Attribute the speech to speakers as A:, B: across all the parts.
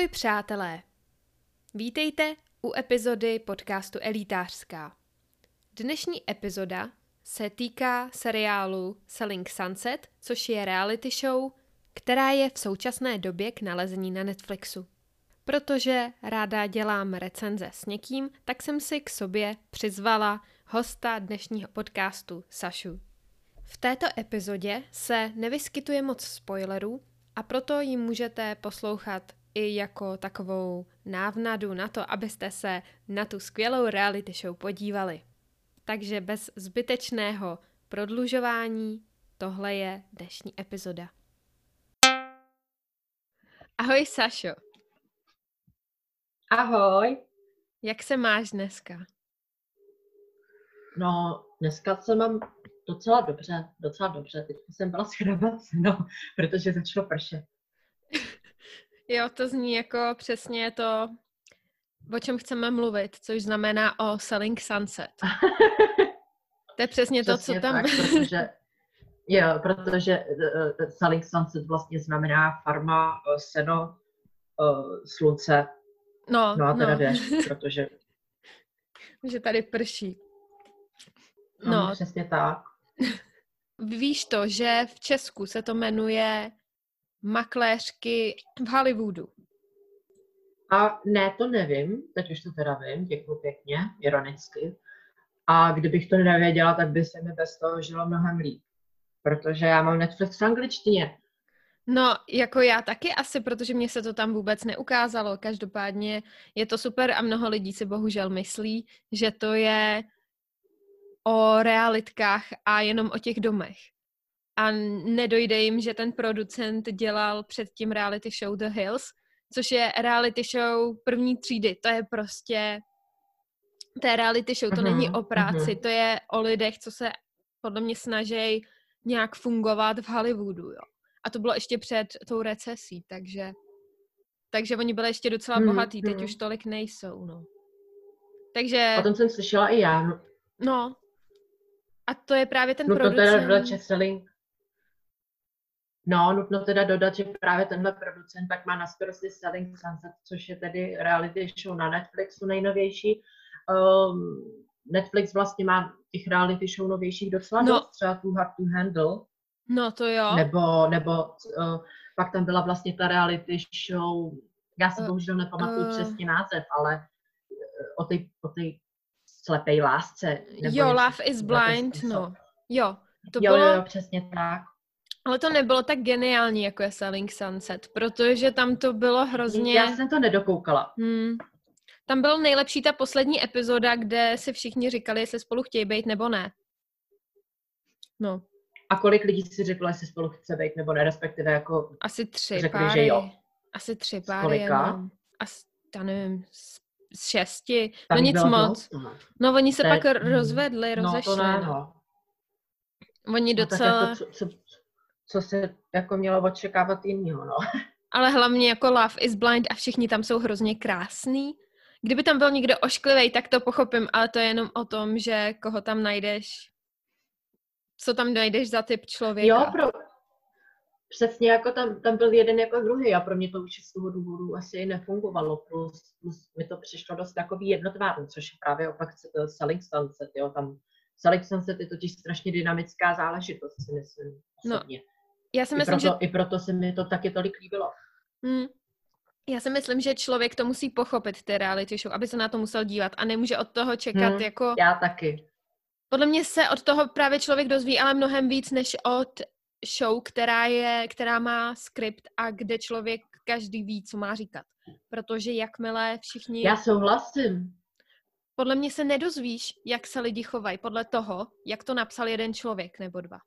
A: Ahoj přátelé! Vítejte u epizody podcastu Elitářská. Dnešní epizoda se týká seriálu Selling Sunset, což je reality show, která je v současné době k nalezení na Netflixu. Protože ráda dělám recenze s někým, tak jsem si k sobě přizvala hosta dnešního podcastu Sašu. V této epizodě se nevyskytuje moc spoilerů a proto ji můžete poslouchat i jako takovou návnadu na to, abyste se na tu skvělou reality show podívali. Takže bez zbytečného prodlužování, tohle je dnešní epizoda. Ahoj Sašo.
B: Ahoj.
A: Jak se máš dneska?
B: No, dneska se mám docela dobře, docela dobře. Teď jsem byla no, protože začalo pršet.
A: Jo, to zní jako přesně to, o čem chceme mluvit, což znamená o Selling Sunset. to je přesně, přesně to, co tam...
B: Tak, protože, jo, protože uh, Selling Sunset vlastně znamená farma, uh, seno, uh, slunce.
A: No,
B: no a teda
A: no.
B: jdeš, protože...
A: že tady prší.
B: No, no, přesně tak.
A: Víš to, že v Česku se to jmenuje makléřky v Hollywoodu.
B: A ne, to nevím, teď už to teda vím, děkuji pěkně, ironicky. A kdybych to nevěděla, tak by se mi bez toho žilo mnohem líp. Protože já mám Netflix v angličtině.
A: No, jako já taky asi, protože mě se to tam vůbec neukázalo. Každopádně je to super a mnoho lidí si bohužel myslí, že to je o realitkách a jenom o těch domech a nedojde jim, že ten producent dělal předtím reality show The Hills, což je reality show první třídy. To je prostě, to je reality show, to uh-huh, není o práci, uh-huh. to je o lidech, co se podle mě snaží nějak fungovat v Hollywoodu, jo. A to bylo ještě před tou recesí, takže takže oni byli ještě docela hmm, bohatí, teď hmm. už tolik nejsou, no. Takže...
B: O tom jsem slyšela i já. No.
A: no. A to je právě ten
B: no,
A: producent...
B: to teda selling, No, nutno teda dodat, že právě tenhle producent tak má na starosti Selling Sunset, což je tedy reality show na Netflixu nejnovější. Um, Netflix vlastně má těch reality show novějších docela no. dost, třeba Too Hard to Handle.
A: No to jo.
B: Nebo, nebo uh, pak tam byla vlastně ta reality show, já si uh, bohužel nepamatuju uh, přesně název, ale o té o tej slepej lásce.
A: Nebo jo, Love is Blind, no. Jo,
B: to jo, bylo... jo, přesně tak.
A: Ale to nebylo tak geniální, jako je Selling Sunset, protože tam to bylo hrozně...
B: Já jsem to nedokoukala.
A: Hmm. Tam byl nejlepší ta poslední epizoda, kde si všichni říkali, jestli spolu chtějí být nebo ne. No.
B: A kolik lidí si řeklo, jestli spolu chce být nebo ne, respektive jako...
A: Asi tři řekli, páry. Že jo. Asi tři páry.
B: kolika? Jenom.
A: Asi, já nevím, z, z šesti. Tam no nic moc. No. no oni se Teď, pak rozvedli, rozešli.
B: No to ne, no.
A: Oni docela...
B: No, tak jako, co, co, co se jako mělo očekávat jiného, no.
A: Ale hlavně jako Love is Blind a všichni tam jsou hrozně krásný. Kdyby tam byl někdo ošklivý, tak to pochopím, ale to je jenom o tom, že koho tam najdeš, co tam najdeš za typ člověka.
B: Jo, pro, přesně jako tam, tam byl jeden jako druhý a pro mě to už z toho důvodu asi nefungovalo, plus, plus mi to přišlo dost takový jednotvárný, což je právě opak Selling Sunset, jo, tam Selling Sunset je totiž strašně dynamická záležitost, si myslím, no, osobně. No,
A: já si
B: myslím,
A: I proto,
B: že... I proto se mi to taky tolik líbilo.
A: Hmm. Já si myslím, že člověk to musí pochopit, ty reality show, aby se na to musel dívat a nemůže od toho čekat hmm, jako...
B: Já taky.
A: Podle mě se od toho právě člověk dozví, ale mnohem víc než od show, která, je, která má skript a kde člověk každý ví, co má říkat. Protože jakmile všichni...
B: Já souhlasím.
A: Podle mě se nedozvíš, jak se lidi chovají, podle toho, jak to napsal jeden člověk nebo dva.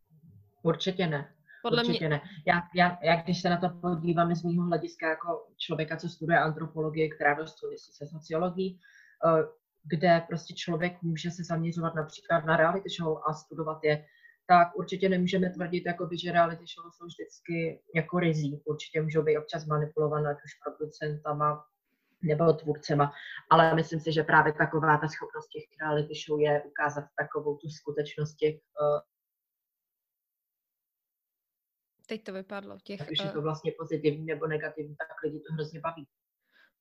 B: Určitě ne. Podle Určitě mě... ne. Já, já, já, když se na to podívám z mého hlediska jako člověka, co studuje antropologii, která dost souvisí se sociologií, eh, kde prostě člověk může se zaměřovat například na reality show a studovat je, tak určitě nemůžeme tvrdit, jakoby, že reality show jsou vždycky jako rizí. Určitě můžou být občas manipulované, ať už producentama nebo tvůrcema, ale myslím si, že právě taková ta schopnost těch reality show je ukázat takovou tu skutečnost těch uh,
A: Teď to vypadlo. Těch,
B: už je to vlastně pozitivní nebo negativní, tak lidi to hrozně baví.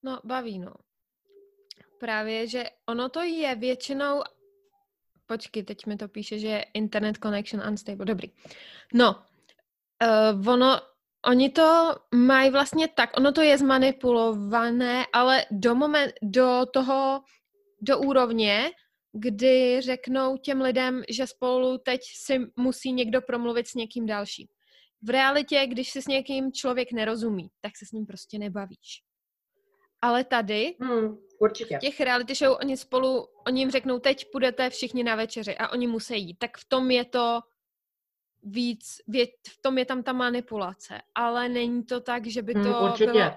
A: No, baví, no. Právě, že ono to je většinou... Počkej, teď mi to píše, že je internet connection unstable. Dobrý. No, uh, ono, oni to mají vlastně tak, ono to je zmanipulované, ale do, moment, do toho, do úrovně, kdy řeknou těm lidem, že spolu teď si musí někdo promluvit s někým dalším. V realitě, když si s někým člověk nerozumí, tak se s ním prostě nebavíš. Ale tady,
B: hmm, určitě.
A: v těch reality show, oni spolu, oni jim řeknou, teď půjdete všichni na večeři a oni musí jít. Tak v tom je to víc, vě, v tom je tam ta manipulace, ale není to tak, že by
B: Hmm,
A: to
B: určitě.
A: bylo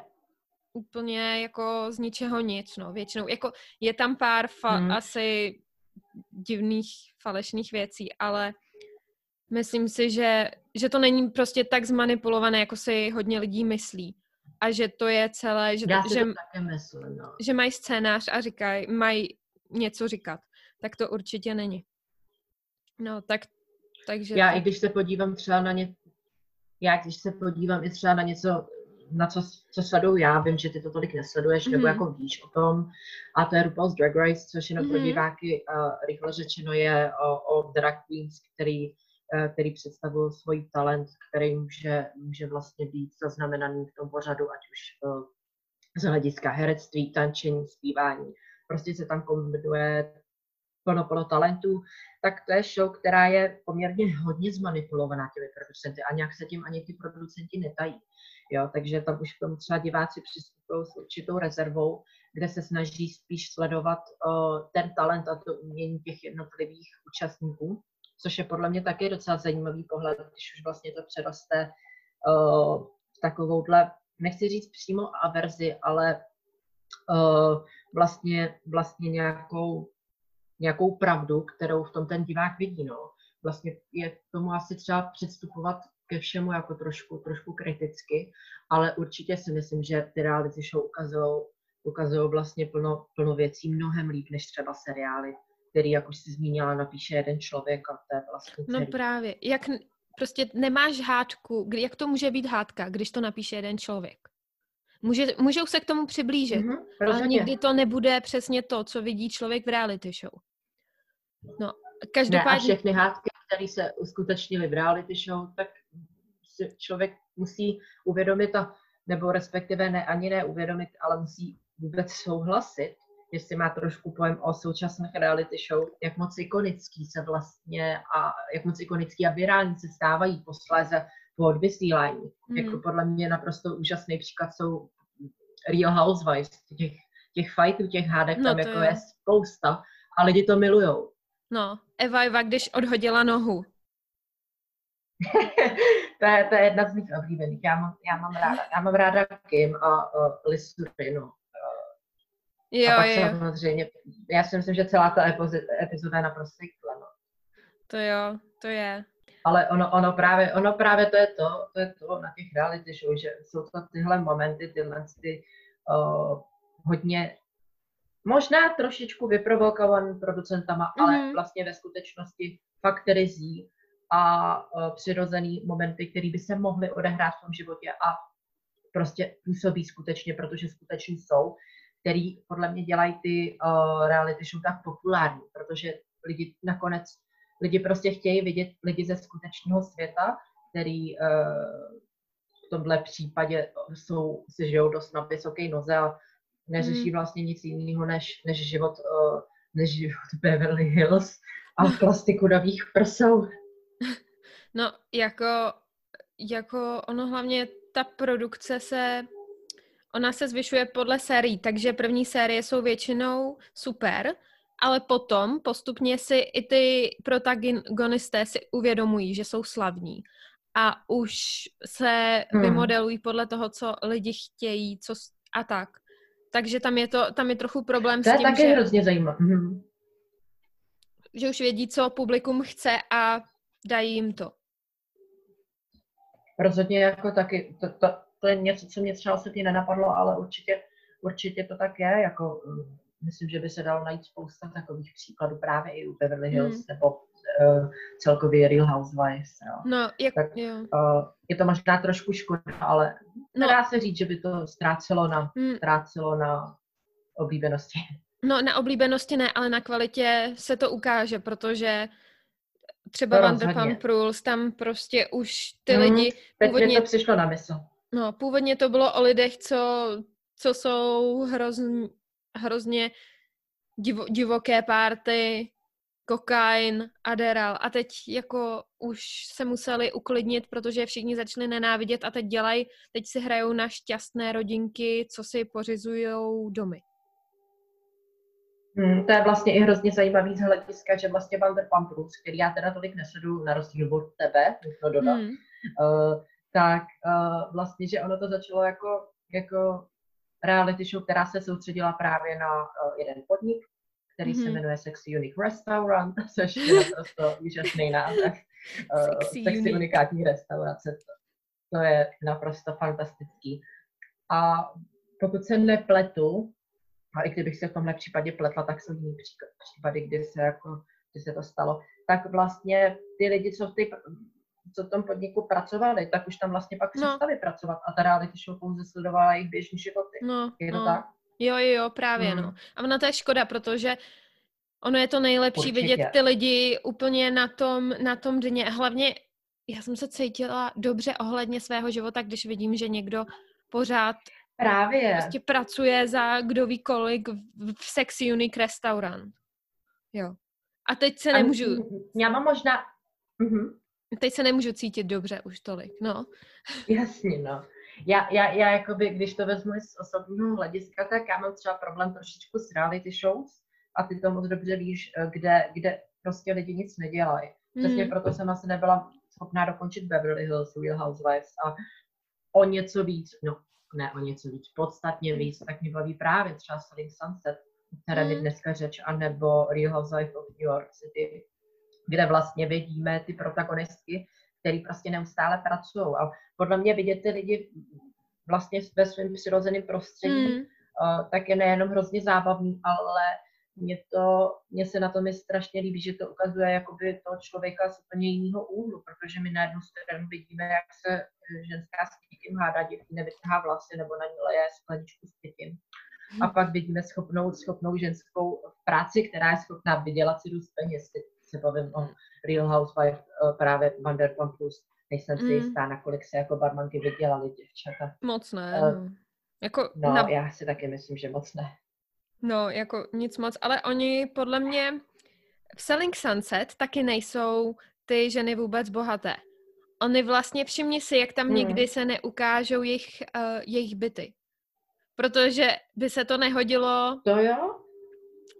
A: úplně jako z ničeho nic, no, většinou. Jako je tam pár fa-
B: Hmm.
A: asi divných, falešných věcí, ale myslím si, že, že to není prostě tak zmanipulované, jako si hodně lidí myslí. A že to je celé, že,
B: Já si
A: že,
B: to také myslím, no.
A: že mají scénář a říkají, mají něco říkat. Tak to určitě není. No, tak, takže...
B: Já
A: tak.
B: i když se podívám třeba na ně, já když se podívám i třeba na něco, na co, co sleduju já, vím, že ty to tolik nesleduješ, mm-hmm. nebo
A: Mhm.
B: jako víš o tom, a to je RuPaul's Drag Race, což jenom mm-hmm. pro
A: Mhm.
B: diváky uh, rychle řečeno je o, o drag queens, který, který představují svůj talent, který může, může vlastně být zaznamenaný v tom pořadu, ať už uh, z hlediska herectví, tančení, zpívání. Prostě se tam kombinuje plno, plno talentů, tak to je show, která je poměrně hodně zmanipulovaná těmi producenty a nějak se tím ani ty producenti netají. Jo, takže tam už k tomu třeba diváci přistupují s určitou rezervou, kde se snaží spíš sledovat uh, ten talent a to umění těch jednotlivých účastníků, což je podle mě taky docela zajímavý pohled, když už vlastně to přeroste uh, v takovouhle, nechci říct přímo averzi, ale uh, vlastně, vlastně nějakou nějakou pravdu, kterou v tom ten divák vidí. No. Vlastně je tomu asi třeba předstupovat ke všemu jako trošku, trošku kriticky, ale určitě si myslím, že ty reality show ukazují ukazují vlastně plno, plno věcí mnohem líp než třeba seriály, který, jak už jsi zmínila, napíše jeden člověk a to je vlastně
A: No
B: celý.
A: právě. Jak prostě nemáš hádku, kdy, jak to může být hádka, když to napíše jeden člověk? Může, můžou se k tomu přiblížit,
B: Mhm,
A: ale nikdy to nebude přesně to, co vidí člověk v reality show. No,
B: Ne, a
A: každopádně...
B: všechny hádky, které se uskutečnily v reality show, tak si člověk musí uvědomit, a, nebo respektive ne, ani ne uvědomit, ale musí vůbec souhlasit, jestli má trošku pojem o současných reality show, jak moc ikonický se vlastně a jak moc ikonický a virální se stávají posléze po odvysílání.
A: Hmm.
B: Jako podle mě naprosto úžasný příklad jsou Real Housewives, těch, těch fightů, těch hádek,
A: No
B: tam jako
A: jo.
B: je spousta a lidi to milujou.
A: No, Eva Eva, když odhodila nohu.
B: to, je, to je jedna z mých oblíbených. Já mám, já mám ráda, já mám ráda Kim a uh, Lisu Rinu.
A: Jo,
B: a pak
A: jo,
B: samozřejmě, já si myslím, že celá ta epizoda, je naprosto no.
A: to jo, to je.
B: Ale ono, ono, právě, ono právě to je to, to je to na těch reality show, že jsou to tyhle momenty, tyhle ty uh, hodně možná trošičku vyprovokovaný producentama, mm-hmm. ale
A: Mhm.
B: vlastně ve skutečnosti fakt rizí a uh, přirozený momenty, které by se mohly odehrát v tom životě a prostě působí skutečně, protože skuteční jsou, který podle mě dělají ty uh, reality show tak populární, protože lidi nakonec, lidi prostě chtějí vidět lidi ze skutečného světa, který uh, v tomhle případě jsou, si žijou dost na vysoké noze a neřeší vlastně nic jiného než, než život uh, než život Beverly Hills a plastiku nových prsou.
A: No, jako, jako ono hlavně, ta produkce se, ona se zvyšuje podle sérií, takže první série jsou většinou super, ale potom postupně si i ty protagonisté si uvědomují, že jsou slavní a už se
B: Hmm.
A: vymodelují podle toho, co lidi chtějí, co a tak. Takže tam je to, tam je trochu problém
B: To
A: s
B: je
A: tím,
B: taky
A: že,
B: hrozně zajímavé. Mhm.
A: že už vědí, co publikum chce a dají jim to.
B: Rozhodně jako taky, to, to, to je něco, co mě třeba osobně nenapadlo, ale určitě, určitě to tak je, jako mm, myslím, že by se dalo najít spousta takových příkladů právě i u Beverly Hills
A: Hmm.
B: nebo uh, celkově Real Housewives. Jo.
A: No, jak,
B: Tak-
A: jo.
B: Uh, je to možná trošku škoda, ale No, dá se říct, že by to ztrácelo na, hmm. ztrácelo na oblíbenosti.
A: No, na oblíbenosti ne, ale na kvalitě se to ukáže, protože třeba Vanderpump Rules, tam prostě už ty mm, lidi...
B: Teď původně, to přišlo na mysl.
A: No, původně to bylo o lidech, co, co jsou hrozně, hrozně divo, divoké párty, kokain, Adderall a teď jako už se museli uklidnit, protože všichni začali nenávidět a teď dělají, teď si hrajou na šťastné rodinky, co si pořizují domy.
B: Hmm, to je vlastně i hrozně zajímavý z hlediska, že vlastně Vanderpump Rules, který já teda tolik nesedu na rozdíl od tebe, to dodat, hmm. uh, tak uh, vlastně, že ono to začalo jako, jako reality show, která se soustředila právě na uh, jeden podnik, který mm-hmm. se jmenuje Sexy Unique Restaurant, což je naprosto úžasný název. Uh, sexy, sexy unikátní restaurace. To, to je naprosto fantastický. A pokud se nepletu, a i kdybych se v tomhle případě pletla, tak jsou jiný případy, kdy se, jako, kdy se to stalo, tak vlastně ty lidi, co v, ty, co v tom podniku pracovali, tak už tam vlastně pak no. přestali pracovat a ta reality show pouze sledovala jejich běžní životy. No, je to no. tak?
A: Jo, jo, právě, mm. no. A ono to je škoda, protože ono je to nejlepší Určitě. vidět ty lidi úplně na tom, na tom dně. Hlavně já jsem se cítila dobře ohledně svého života, když vidím, že někdo pořád
B: Právě.
A: Prostě pracuje za kdo ví kolik v Sexy Unique restaurant. Jo. A teď se nemůžu...
B: Já mám možná... Uh-huh.
A: Teď se nemůžu cítit dobře už tolik, no.
B: Jasně, no. Já, já, já jakoby, když to vezmu z osobního hlediska, tak já mám třeba problém trošičku s reality shows a ty to moc dobře víš, eh, kde, kde prostě lidi nic nedělají. Přesně mm. proto jsem asi nebyla schopná dokončit Beverly Hills, Real Housewives a o něco víc, no ne o něco víc, podstatně víc, tak mě baví právě třeba Selling Sunset, které mi mm. dneska řeč, anebo Real Housewives of New York City, kde vlastně vidíme ty protagonistky, který prostě neustále pracují. A podle mě vidět ty lidi vlastně ve svém přirozeném prostředí, mm. uh, tak je nejenom hrozně zábavný, ale mě, to, mě se na tom je strašně líbí, že to ukazuje jakoby toho člověka z úplně jiného úhlu, protože my na jednu stranu vidíme, jak se ženská s pitím hádá, děvky nevytrhá vlasy nebo na ní leje skleničku s pitím. A pak vidíme schopnou, schopnou ženskou v práci, která je schopná vydělat si dost peněz. Se bavím o Real Housewife eh, právě Vanderpump Plus. Nejsem si mm. jistá, nakolik se jako barmanky vydělali děvčata.
A: Moc ne. Uh,
B: jako no, na... já si taky myslím, že moc ne.
A: No, jako nic moc, ale oni podle mě v Selling Sunset taky nejsou ty ženy vůbec bohaté. Oni vlastně, všimni si, jak tam hmm. nikdy se neukážou jejich, uh, jejich byty. Protože by se to nehodilo...
B: To jo?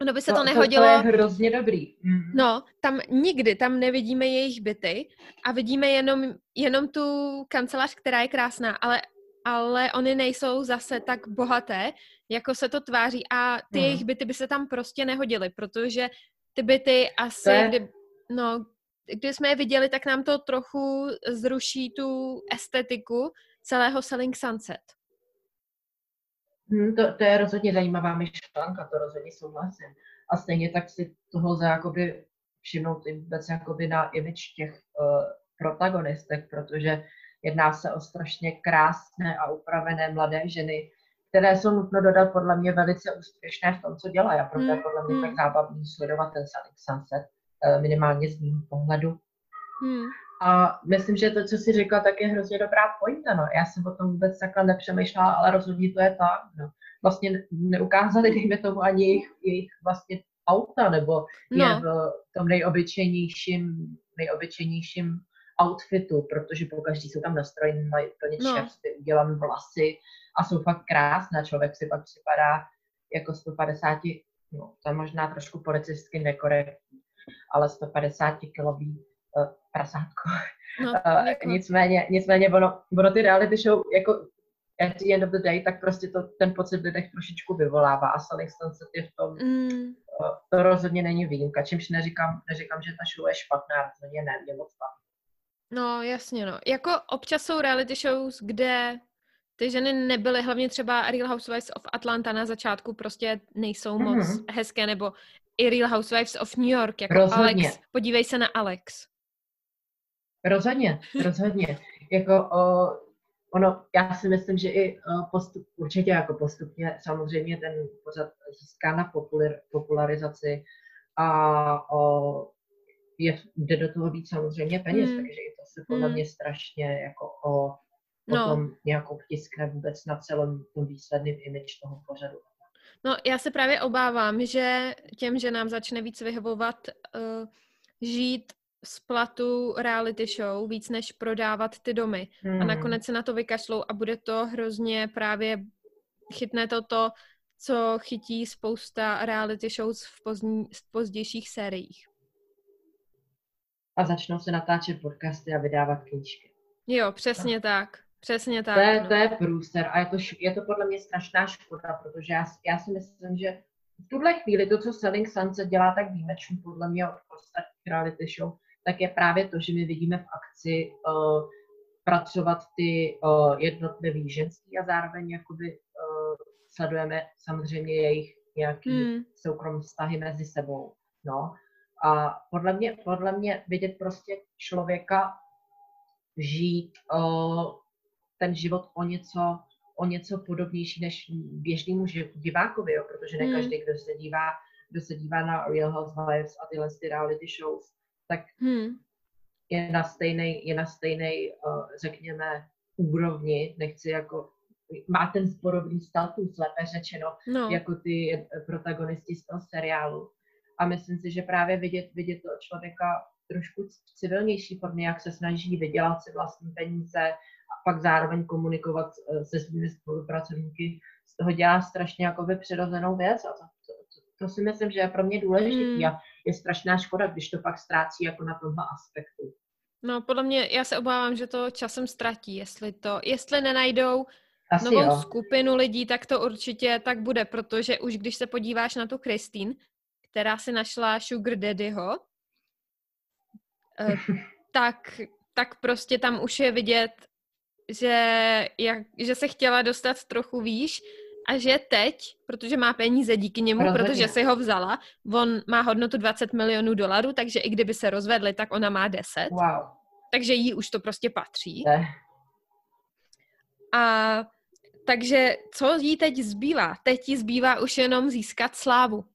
A: No by se to, to nehodilo... To,
B: to je hrozně dobrý.
A: Mm. No, tam nikdy, tam nevidíme jejich byty a vidíme jenom, jenom tu kancelář, která je krásná, ale, ale oni nejsou zase tak bohaté, jako se to tváří a ty mm. jejich byty by se tam prostě nehodily, protože ty byty asi, je... kdy, no, když jsme je viděli, tak nám to trochu zruší tu estetiku celého Selling Sunset.
B: Hmm, to, to je rozhodně zajímavá myšlenka, to rozhodně souhlasím. A stejně tak si toho lze jakoby všimnout i vůbec jakoby na image těch uh, protagonistek, protože jedná se o strašně krásné a upravené mladé ženy, které jsou nutno dodat podle mě velice úspěšné v tom, co dělají. A proto je podle mě tak hmm. zábavný sledovat ten Sunset, uh, minimálně z mého pohledu. Hmm. A myslím, že to, co jsi řekla, tak je hrozně dobrá pointa. No. Já jsem o tom vůbec takhle nepřemýšlela, ale rozhodně to je tak. No. Vlastně neukázali, dejme tomu, ani jejich, jejich vlastně auta, nebo no. je v tom nejobyčejnějším, nejobyčejnějším outfitu, protože po každý jsou tam nastrojení, mají úplně no. čerstvě udělané vlasy a jsou fakt krásné. Člověk si pak připadá jako 150, no to je možná trošku policistsky nekorektní, ale 150 kilový uh, prasátko. No, uh, nicméně, nicméně ono, ono ty reality show jako at the end of the day, tak prostě to, ten pocit v lidech trošičku vyvolává a Selling Sunset je v tom, mm. uh, to rozhodně není výjimka, čímž neříkám, neříkám, že ta show je špatná, rozhodně ne, mě moc
A: No, jasně, no. Jako občas jsou reality shows, kde ty ženy nebyly, hlavně třeba Real Housewives of Atlanta na začátku prostě nejsou mm-hmm. moc hezké, nebo i Real Housewives of New York, jako rozhodně. Alex. Podívej se na Alex.
B: Rozhodně, rozhodně. jako o, ono, já si myslím, že i postup, určitě jako postupně samozřejmě ten pořad získá na popular, popularizaci a o, je, jde do toho víc samozřejmě peněz, mm. takže i to se podle mm. mě strašně jako o, o no. tom nějakou tiskne vůbec na celém tom výsledným image toho pořadu.
A: No, já se právě obávám, že těm, že nám začne víc vyhovovat uh, žít z platu reality show víc než prodávat ty domy. Hmm. A nakonec se na to vykašlou a bude to hrozně právě, chytne to to, co chytí spousta reality shows v, pozdní, v pozdějších sériích.
B: A začnou se natáčet podcasty a vydávat knížky.
A: Jo, přesně no. tak. Přesně tak.
B: To je, no. to je průser a je to, je to podle mě strašná škoda, protože já, já si myslím, že v tuhle chvíli to, co Selling Sunset dělá tak výjimečně podle mě od ostatních reality show, tak je právě to, že my vidíme v akci uh, pracovat ty uh, jednotlivý ženský a zároveň jakoby uh, sledujeme samozřejmě jejich nějaký hmm. soukromé vztahy mezi sebou. No. A podle mě, podle mě vidět prostě člověka žít uh, ten život o něco, o něco podobnější než běžnému divákovi, jo? protože ne hmm. každý, kdo se dívá, kdo se dívá na Real Housewives a tyhle ty reality shows, tak hmm. je na stejné, je na stejné, uh, řekněme, úrovni, nechci jako, má ten zborový status, lépe řečeno, no. jako ty protagonisti z toho seriálu. A myslím si, že právě vidět, vidět toho člověka trošku v civilnější formě, jak se snaží vydělat si vlastní peníze a pak zároveň komunikovat eh, se svými spolupracovníky, z toho dělá strašně jakoby přirozenou věc a to, to, to, si myslím, že je pro mě důležité mm. a je strašná škoda, když to pak ztrácí jako na tomhle aspektu.
A: No, podle mě, já se obávám, že to časem ztratí, jestli to, jestli nenajdou Asi novou jo. skupinu lidí, tak to určitě tak bude, protože už když se podíváš na tu Kristýn, která si našla Sugar Daddyho, eh, tak, tak prostě tam už je vidět, že, jak, že se chtěla dostat trochu výš a že teď, protože má peníze díky němu, Rozhodně. protože si ho vzala, on má hodnotu 20 milionů dolarů, takže i kdyby se rozvedli, tak ona má 10.
B: Wow.
A: Takže jí už to prostě patří. Ne. A takže co jí teď zbývá? Teď jí zbývá už jenom získat slávu.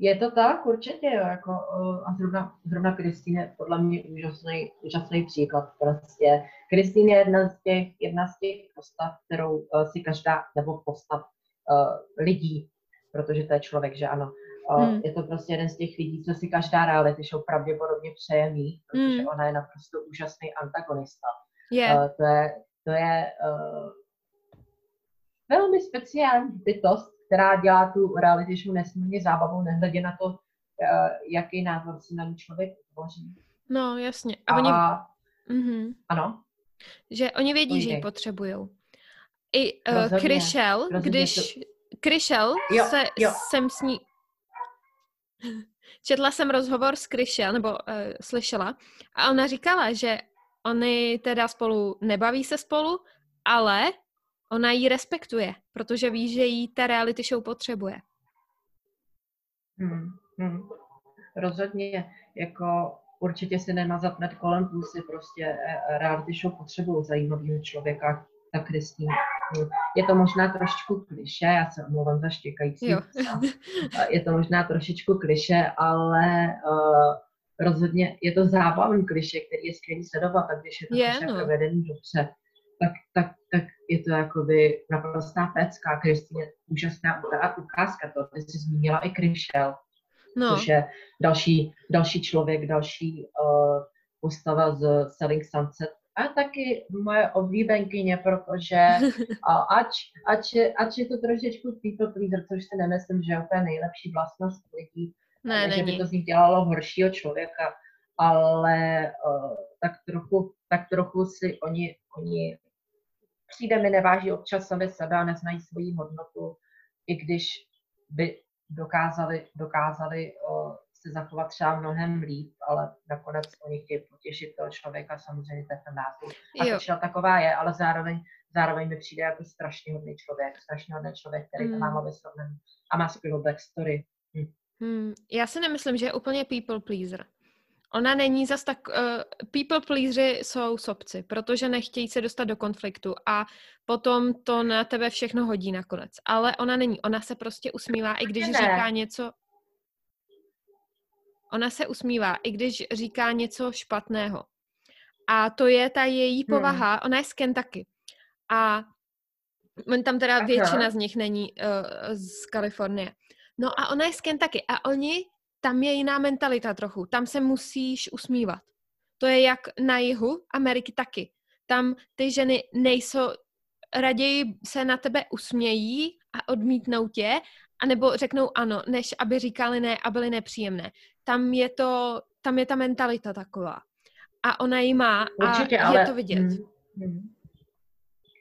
B: Je to tak, určitě, jo, jako, a zrovna, zrovna Kristýn je podle mě úžasný, úžasný příklad. Prostě Kristýn je jedna z těch, jedna z těch postav, kterou uh, si každá, nebo postav uh, lidí, protože to je člověk, že ano, uh, hmm. je to prostě jeden z těch lidí, co si každá reality show pravděpodobně přeje mít, protože hmm. ona je naprosto úžasný antagonista. Yeah. Uh, to je, to je uh, velmi speciální bytost, která dělá tu reality show nesmírně zábavou, nehledě na to, eh, jaký názor si na ní člověk tvoří.
A: No, jasně. A, a oni...
B: Mm-hmm. Ano?
A: Že oni vědí, Pojde. že ji potřebují. I uh, Kryšel, když... To... Kryšel jo, se, jo. jsem s ní... Četla jsem rozhovor s Kryšel, nebo uh, slyšela, a ona říkala, že oni teda spolu nebaví se spolu, ale ona ji respektuje, protože ví, že jí ta reality show potřebuje.
B: Hmm, hmm. Rozhodně, jako určitě si nemazat med kolem půsy, prostě eh, reality show potřebují zajímavého člověka, tak Kristýn. Je to možná trošičku kliše, já se omlouvám za štěkající. Jo. je to možná trošičku kliše, ale uh, rozhodně je to zábavný kliše, který je skvělý sledovat, a když je to je, no. provedený dobře, tak, tak, tak je to jakoby naprostá pecka. Kristýn je úžasná ukázka, to ty jsi zmínila i Kryšel, no. což je další, další člověk, další uh, postava z Selling Sunset. A taky moje oblíbenkyně, protože uh, ač, ač, je, ač je to trošičku people pleaser, což si nemyslím, že je úplně nejlepší vlastnost lidí, ne, že by to z nich dělalo horšího člověka, ale uh, tak, trochu, tak trochu si oni, oni přijde mi neváží občas sami sebe a neznají svoji hodnotu, i když by dokázali, dokázali o, se zachovat třeba mnohem líp, ale nakonec oni chtějí potěšit toho člověka, samozřejmě to je ten názor. A to taková je, ale zároveň, zároveň mi přijde jako strašně hodný člověk, strašně hodný člověk, který hmm. to má vyslovnen a má skvělou backstory. Hm.
A: Hmm. Já si nemyslím, že je úplně people pleaser. Ona není zas tak... Uh, people pleasery jsou sobci, protože nechtějí se dostat do konfliktu a potom to na tebe všechno hodí nakonec. Ale ona není. Ona se prostě usmívá, i když ne. říká něco... Ona se usmívá, i když říká něco špatného. A to je ta její hmm. povaha. Hmm. Ona je z Kentucky. A on tam teda Aha. většina z nich není uh, z Kalifornie. No a ona je z Kentucky. A oni tam je jiná mentalita trochu. Tam se musíš usmívat. To je jak na jihu Ameriky taky. Tam ty ženy nejsou, raději se na tebe usmějí a odmítnou tě, anebo řeknou ano, než aby říkali ne a byly nepříjemné. Tam je to, tam je ta mentalita taková. A ona ji má Určitě, a ale... je to vidět. Hmm. Hmm.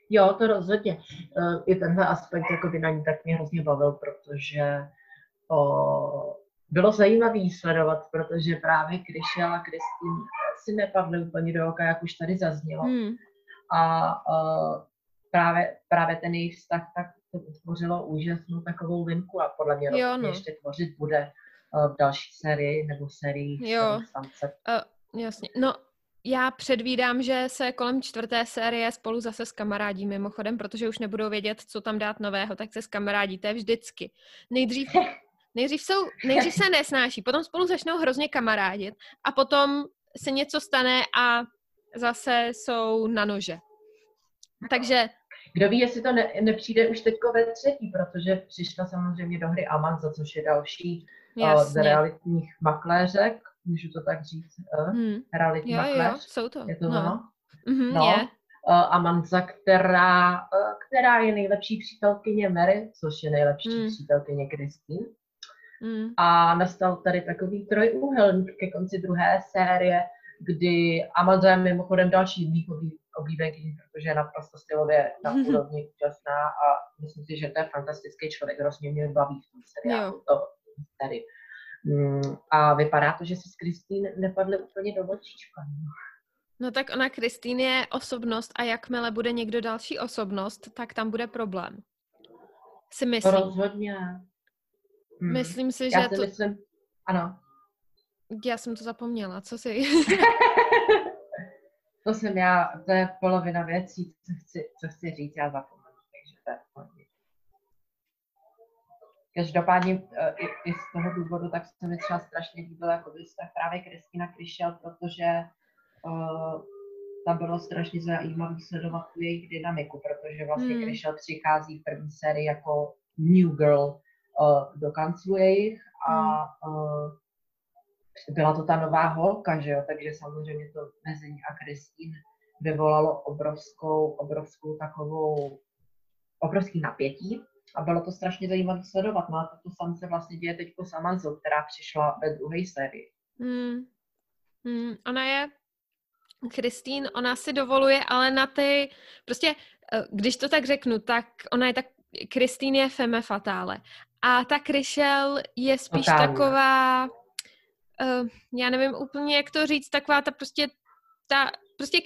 B: Jo, to rozhodně. Uh, I tenhle aspekt jako by na ní tak mě hrozně bavil, protože o, bylo zajímavé sledovat, protože právě Krišel a Kristýn si nepadly úplně do oka, jak už tady zaznělo. Hmm. A uh, právě, právě ten jejich vztah tak to utvořilo úžasnou takovou linku a podle mě jo, no. ještě tvořit bude uh, v další sérii nebo sérii
A: jo. Uh, jasně. No, já předvídám, že se kolem čtvrté série spolu zase s kamarádí mimochodem, protože už nebudou vědět, co tam dát nového, tak se s kamarádí, to je vždycky. Nejdřív Nejdřív, jsou, nejdřív se nesnáší, potom spolu začnou hrozně kamarádit a potom se něco stane a zase jsou na nože. Takže...
B: Kdo ví, jestli to ne, nepřijde už teďko ve třetí, protože přišla samozřejmě do hry Amanza, což je další uh, z realitních makléřek, můžu to tak říct, uh, hmm. realitní jo, makléř. Jo,
A: jsou to.
B: Je to
A: no.
B: ono?
A: Mm-hmm, no. Je.
B: Uh, Amanza, která, uh, která je nejlepší přítelkyně Mary, což je nejlepší hmm. přítelkyně Kristýn. Mm. A nastal tady takový trojúhelník ke konci druhé série, kdy Amanda je mimochodem další mých oblíbený, protože je naprosto stylově na úrovni úžasná a myslím si, že to je fantastický člověk, hrozně mě baví v tom seriálu. To, tady. Mm, a vypadá to, že si s Kristýn nepadly úplně do očíčka.
A: No tak ona, Kristýn je osobnost a jakmile bude někdo další osobnost, tak tam bude problém. Si myslím.
B: Rozhodně.
A: Hmm. Myslím si, já že
B: si
A: to...
B: Myslím, ano.
A: Já jsem to zapomněla, co si?
B: to jsem já, to je polovina věcí, co chci, co chci říct, já zapomněla, takže to je pohodě. Každopádně e, i, i, z toho důvodu, tak se mi třeba strašně líbil jako vztah právě Kristina Kryšel, protože uh, tam bylo strašně zajímavé sledovat tu jejich dynamiku, protože vlastně hmm. Kryšel přichází v první sérii jako new girl, uh, dokancluje jich a uh, byla to ta nová holka, že jo, takže samozřejmě to mezi ní a Kristýn vyvolalo obrovskou, obrovskou takovou, obrovský napětí a bylo to strašně zajímavé sledovat. No a to, to sam se vlastně děje teď s Amazou, která přišla ve druhé sérii.
A: Hmm. Hmm. Ona je, Kristýn, ona si dovoluje, ale na ty, prostě, eh, když to tak řeknu, tak ona je tak, Kristýn je femme fatale a ta Kryšel je spíš Totálně. taková, uh, já nevím úplně, jak to říct, taková ta prostě, ta, prostě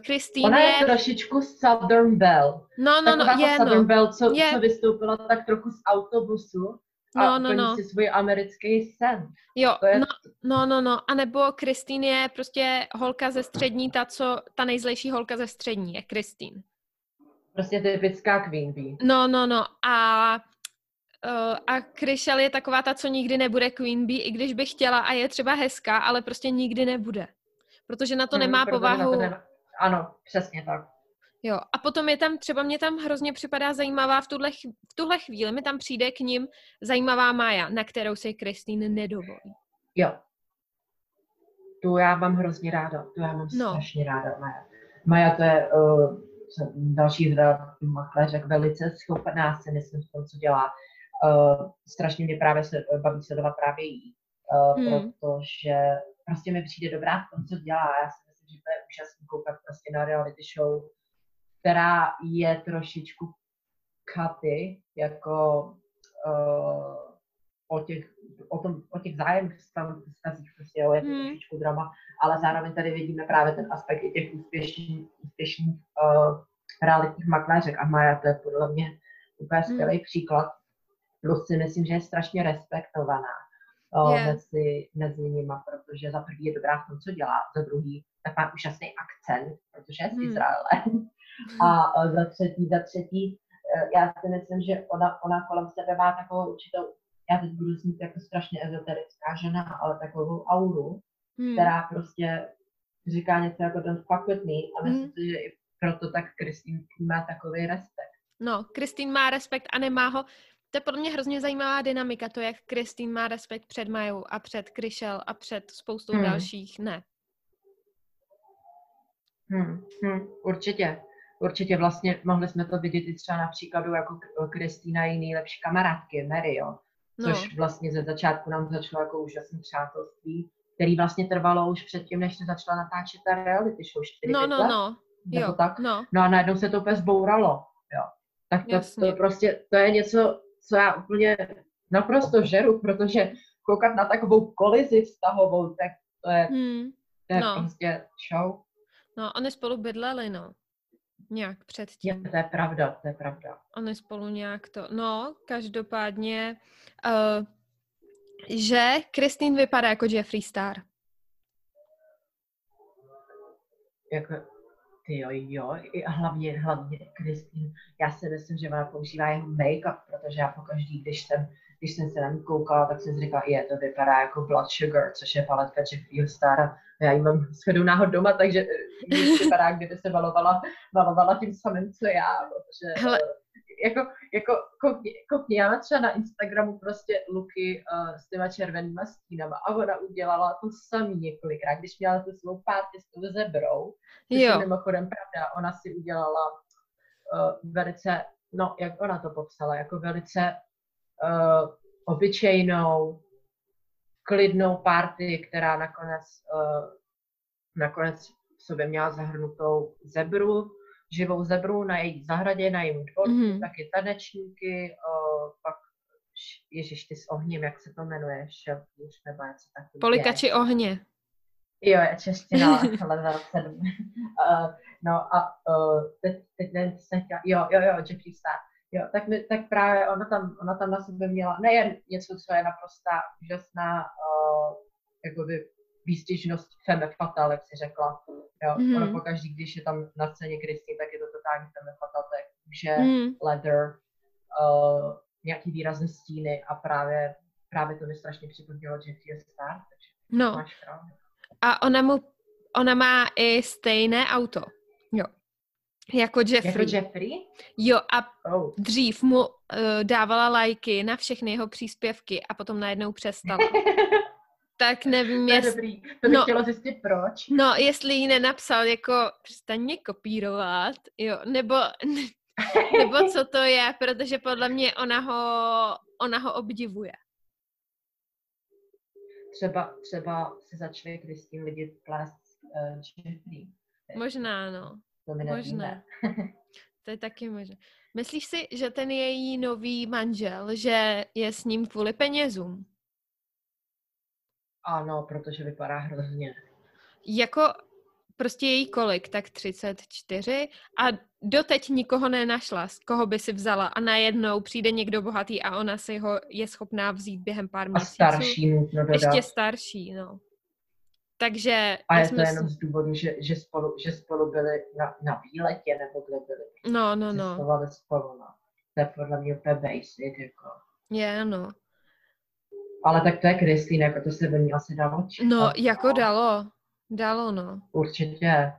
A: Kristýna
B: uh, Ona je trošičku Southern Belle.
A: No, no,
B: taková
A: no, je,
B: Southern
A: no.
B: Belle, co, je. co vystoupila tak trochu z autobusu a no, no, no. si svůj americký sen.
A: Jo, je... no, no, no, no. A nebo Kristýn je prostě holka ze střední, ta, co, ta nejzlejší holka ze střední je Kristýn.
B: Prostě typická Queen Bee.
A: No, no, no. A Uh, a Kryšel je taková ta, co nikdy nebude Queen Bee, i když by chtěla a je třeba hezká, ale prostě nikdy nebude. Protože na to hmm, nemá povahu. To nemá...
B: Ano, přesně tak.
A: Jo, a potom je tam, třeba mě tam hrozně připadá zajímavá, v tuhle, v tuhle chvíli mi tam přijde k ním zajímavá Maja, na kterou se Kristýn nedovolí.
B: Jo. Tu já mám hrozně ráda, tu já mám no. strašně ráda, Maja. Maja to je uh, další hra makléřek velice schopná, si myslím, v tom, co dělá uh, strašně mě právě se, baví sledovat právě jí, uh, hmm. protože prostě mi přijde dobrá v tom, co dělá. Já si myslím, že to je úžasný koukat prostě na reality show, která je trošičku katy, jako uh, o těch, o, tom, o těch zájemných vztazích, prostě jo, je to hmm. trošičku drama, ale zároveň tady vidíme právě ten aspekt i těch úspěšných, úspěšných uh, realitních makléřek a Maja to je podle mě úplně hmm. skvělý příklad, Plus si myslím, že je strašně respektovaná. yeah. mezi, mezi nimi, protože za prvý je dobrá v tom, co dělá, za druhý tak má úžasný akcent, protože je z hmm. Izraele. A uh, za třetí, za třetí, uh, já si myslím, že ona, ona kolem sebe má takovou určitou, já teď budu znít jako strašně ezoterická žena, ale takovou auru, hmm. která prostě říká něco jako fuck with me a myslím hmm. si, že i proto tak Kristýn má takový respekt.
A: No, Kristýn má respekt a nemá ho. To je podle mě hrozně zajímavá dynamika, to, jak Kristýn má respekt před Majou a před Kryšel a před spoustou hmm. dalších ne.
B: Hmm, hmm, určitě. Určitě vlastně mohli jsme to vidět i třeba na příkladu jako Kristýna její nejlepší kamarádky, Mary, jo. Což no. vlastně ze začátku nám začalo jako úžasné přátelství, který vlastně trvalo už předtím, než se začala natáčet ta reality show 4
A: No, no, no.
B: Jo, tak. No. no a najednou se to úplně zbouralo, jo. Tak to, to prostě, to je něco, co já úplně naprosto žeru, protože koukat na takovou kolizi vztahovou, tak to je, hmm. to je no. prostě show.
A: No, oni spolu bydleli, no. Nějak předtím.
B: Je, to je pravda, to je pravda.
A: Oni spolu nějak to... No, každopádně, uh, že Kristýn vypadá jako Jeffree Star.
B: Jako, ty jo, jo, a hlavně, hlavně Kristýn, já si myslím, že ona používá jeho make-up, protože já pokaždý, když jsem, když jsem se na ní koukala, tak jsem si říkala, je, to vypadá jako Blood Sugar, což je paletka Jeffreyho Stara. Já ji mám shodou náhod doma, takže mi vypadá, kdyby se valovala, valovala tím samým, co já, protože Hele. Jako, jako koukni, koukni, já mám třeba na Instagramu prostě luky uh, s těma červenýma stínama a ona udělala to samý několikrát, když měla tu svou párty s tou zebrou, což jo. je mimochodem pravda, ona si udělala uh, velice, no jak ona to popsala, jako velice uh, obyčejnou, klidnou party, která nakonec, uh, nakonec v sobě měla zahrnutou zebru, živou zebru na její zahradě, na jejím dvorku, mm-hmm. taky tanečníky, uh, pak Ježiš, ty s ohněm, jak se to jmenuje, šelpíř nebo něco takového.
A: Polikači ohně.
B: Jo, je čeština, level 7. uh, no a uh, teď, teď nevím, jsem chtěla, jo, jo, jo, Jeffree Star. Jo, tak, mi, tak právě ona tam, ona tam na sebe měla nejen něco, co je naprosto úžasná uh, jakoby výstižnost femme fatale, jak si řekla. Jo, mm-hmm. ono pokaždý, když je tam na scéně Kristý, tak je to totální femme fatale, to je kůže, mm. leather, uh, nějaký výrazný stíny a právě, právě to mi strašně připomnělo Jeffrey Star, takže
A: no. máš pravdu. A ona mu, ona má i stejné auto. Jo. Jako Jeffrey.
B: Jako Jeffrey?
A: Jo, a oh. dřív mu uh, dávala lajky na všechny jeho příspěvky a potom najednou přestala. tak nevím,
B: jestli... dobrý, to bych no, chtěla zjistit proč.
A: No, jestli jí nenapsal jako přestaň mě kopírovat, jo, nebo, nebo co to je, protože podle mě ona ho, ona ho obdivuje.
B: Třeba, třeba se začali Kristýn lidi plést uh, Jeffrey.
A: Možná, no.
B: To mi Možná.
A: to je taky možné. Myslíš si, že ten její nový manžel, že je s ním kvůli penězům?
B: Ano, protože vypadá hrozně.
A: Jako prostě její kolik, tak 34 a doteď nikoho nenašla, z koho by si vzala a najednou přijde někdo bohatý a ona si ho je schopná vzít během pár měsíců.
B: A starší nutno dodat.
A: Ještě starší, no. Takže...
B: A je to jenom z důvodu, že, že, spolu, že spolu byli na, na výletě, nebo kde byli.
A: No, no, no.
B: spolu, no. To je podle mě úplně basic, jako.
A: Je, no.
B: Ale tak to je Kristýn, jako to se by ní asi dalo
A: čekat. No, jako dalo. Dalo, no.
B: Určitě.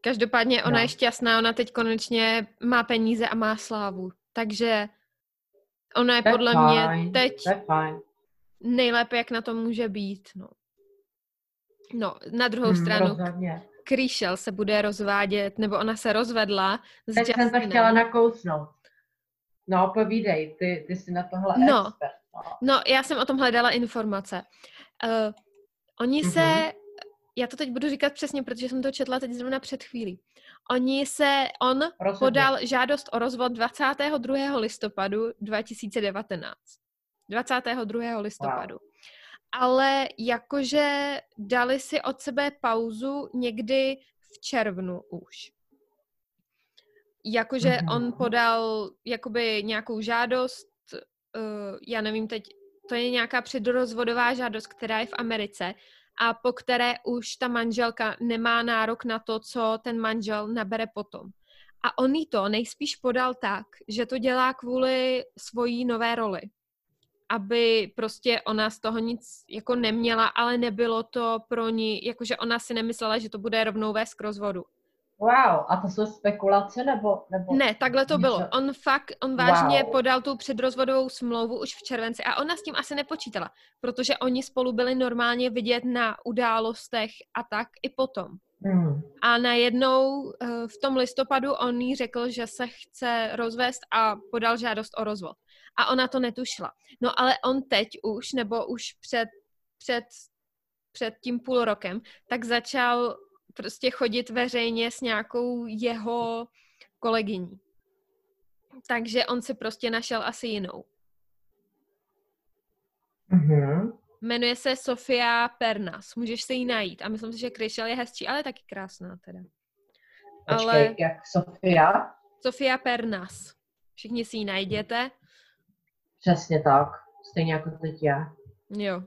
A: Každopádně ona no. je šťastná, ona teď konečně má peníze a má slávu. Takže ona je to podle fajn, mě teď nejlépe, jak na to může být. No, no na druhou hmm, stranu, rozhodně. Kríšel se bude rozvádět, nebo ona se rozvedla
B: s Teď jsem to chtěla nakousnout. No, povídej, ty, ty jsi na tohle
A: no.
B: expert.
A: No. já jsem o tom hledala informace. Uh, oni mm-hmm. se já to teď budu říkat přesně, protože jsem to četla teď zrovna před chvílí. Oni se, on Rozhodně. podal žádost o rozvod 22. listopadu 2019. 22. listopadu. Wow. Ale jakože dali si od sebe pauzu někdy v červnu už. Jakože mm-hmm. on podal jakoby nějakou žádost, uh, já nevím teď, to je nějaká předrozvodová žádost, která je v Americe a po které už ta manželka nemá nárok na to, co ten manžel nabere potom. A on jí to nejspíš podal tak, že to dělá kvůli svojí nové roli. Aby prostě ona z toho nic jako neměla, ale nebylo to pro ní, jakože ona si nemyslela, že to bude rovnou vést k rozvodu.
B: Wow, a to jsou spekulace nebo? nebo
A: ne, takhle to bylo. On fakt, on vážně wow. podal tu předrozvodovou smlouvu už v červenci a ona s tím asi nepočítala, protože oni spolu byli normálně vidět na událostech a tak i potom. Hmm. A najednou eh, v tom listopadu on jí řekl, že se chce rozvést a podal žádost o rozvod. A ona to netušila. No ale on teď už, nebo už před, před, před tím půl rokem, tak začal prostě chodit veřejně s nějakou jeho kolegyní. Takže on si prostě našel asi jinou.
B: Mm-hmm.
A: Jmenuje se Sofia Pernas. Můžeš se jí najít. A myslím si, že Kryšel je hezčí, ale taky krásná teda.
B: Počkej, ale... jak Sofia?
A: Sofia Pernas. Všichni si ji najděte.
B: Přesně tak. Stejně jako teď já.
A: Jo.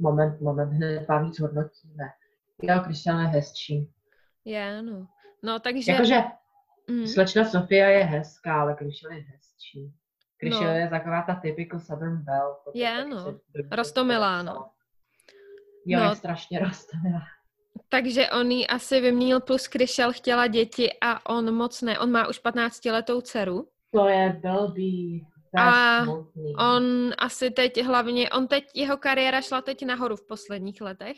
B: Moment, moment, hned vám víc hodnotíme. Jo, Kristiana je hezčí.
A: Je, no. No, takže...
B: Jakože mm. slečna Sofia je hezká, ale Kristiana je hezčí. Kristiana no. je taková ta typical Southern Belle.
A: Je, no. Rostomilá, no.
B: Jo, no. je strašně rostomilá.
A: Takže on jí asi vyměnil plus Krišel chtěla děti a on moc ne. On má už 15 letou dceru.
B: To je blbý.
A: A smutný. on asi teď hlavně, on teď, jeho kariéra šla teď nahoru v posledních letech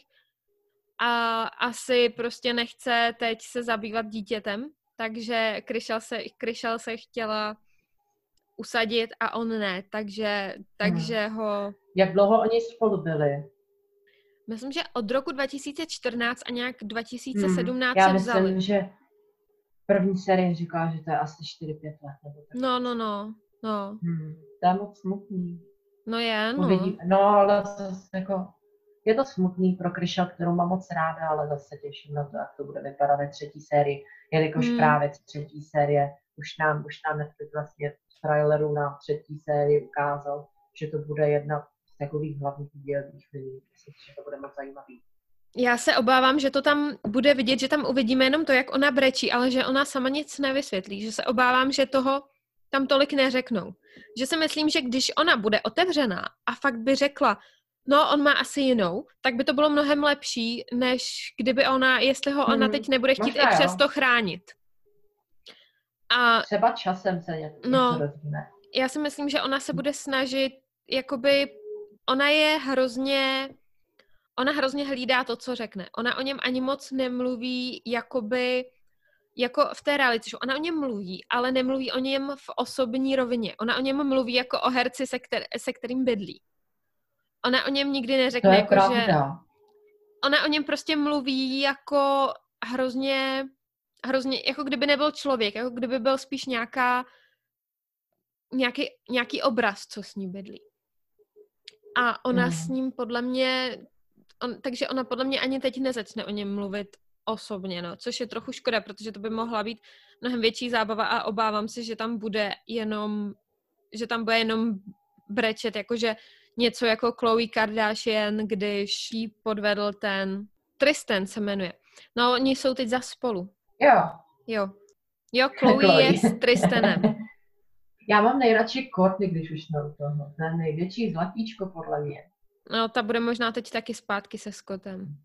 A: a asi prostě nechce teď se zabývat dítětem, takže Kryšel se, Kryšel se chtěla usadit a on ne, takže, takže hmm. ho...
B: Jak dlouho oni spolu byli?
A: Myslím, že od roku 2014 a nějak 2017 hmm.
B: Já
A: se
B: vzali. myslím, že první série říká, že to je asi 4-5 let. Nebo
A: tak. No, no, no. no.
B: Hmm. To je moc smutný.
A: No je, no.
B: Uvidí. No, ale zase jako je to smutný pro Kryša, kterou mám moc ráda, ale zase těším na to, jak to bude vypadat ve třetí sérii, jelikož hmm. právě třetí série už nám, už nám Netflix vlastně v traileru na třetí sérii ukázal, že to bude jedna z takových hlavních dělných lidí. Myslím, že to bude moc zajímavý.
A: Já se obávám, že to tam bude vidět, že tam uvidíme jenom to, jak ona brečí, ale že ona sama nic nevysvětlí. Že se obávám, že toho tam tolik neřeknou. Že si myslím, že když ona bude otevřená a fakt by řekla, No, on má asi jinou, tak by to bylo mnohem lepší, než kdyby ona, jestli ho ona hmm, teď nebude chtít Možná, i přesto chránit.
B: A, Třeba časem se něco no, rozvíme.
A: Já si myslím, že ona se bude snažit, jakoby, ona je hrozně, ona hrozně hlídá to, co řekne. Ona o něm ani moc nemluví, jakoby, jako v té realitě, že ona o něm mluví, ale nemluví o něm v osobní rovině. Ona o něm mluví jako o herci, se, kter- se kterým bydlí. Ona o něm nikdy neřekne, to je jako, pravda. že... Ona o něm prostě mluví jako hrozně, hrozně, jako kdyby nebyl člověk, jako kdyby byl spíš nějaká, nějaký, nějaký obraz, co s ní bydlí. A ona mm. s ním podle mě, on, takže ona podle mě ani teď nezačne o něm mluvit osobně, no, což je trochu škoda, protože to by mohla být mnohem větší zábava a obávám se, že tam bude jenom, že tam bude jenom brečet, jakože něco jako Chloe Kardashian, když jí podvedl ten Tristan se jmenuje. No, oni jsou teď za spolu.
B: Jo.
A: Jo. Jo, Chloe, Chloe. je s Tristanem.
B: Já mám nejradši Courtney, když už jsme u toho. To je největší zlatíčko podle mě.
A: No, ta bude možná teď taky zpátky se Scottem.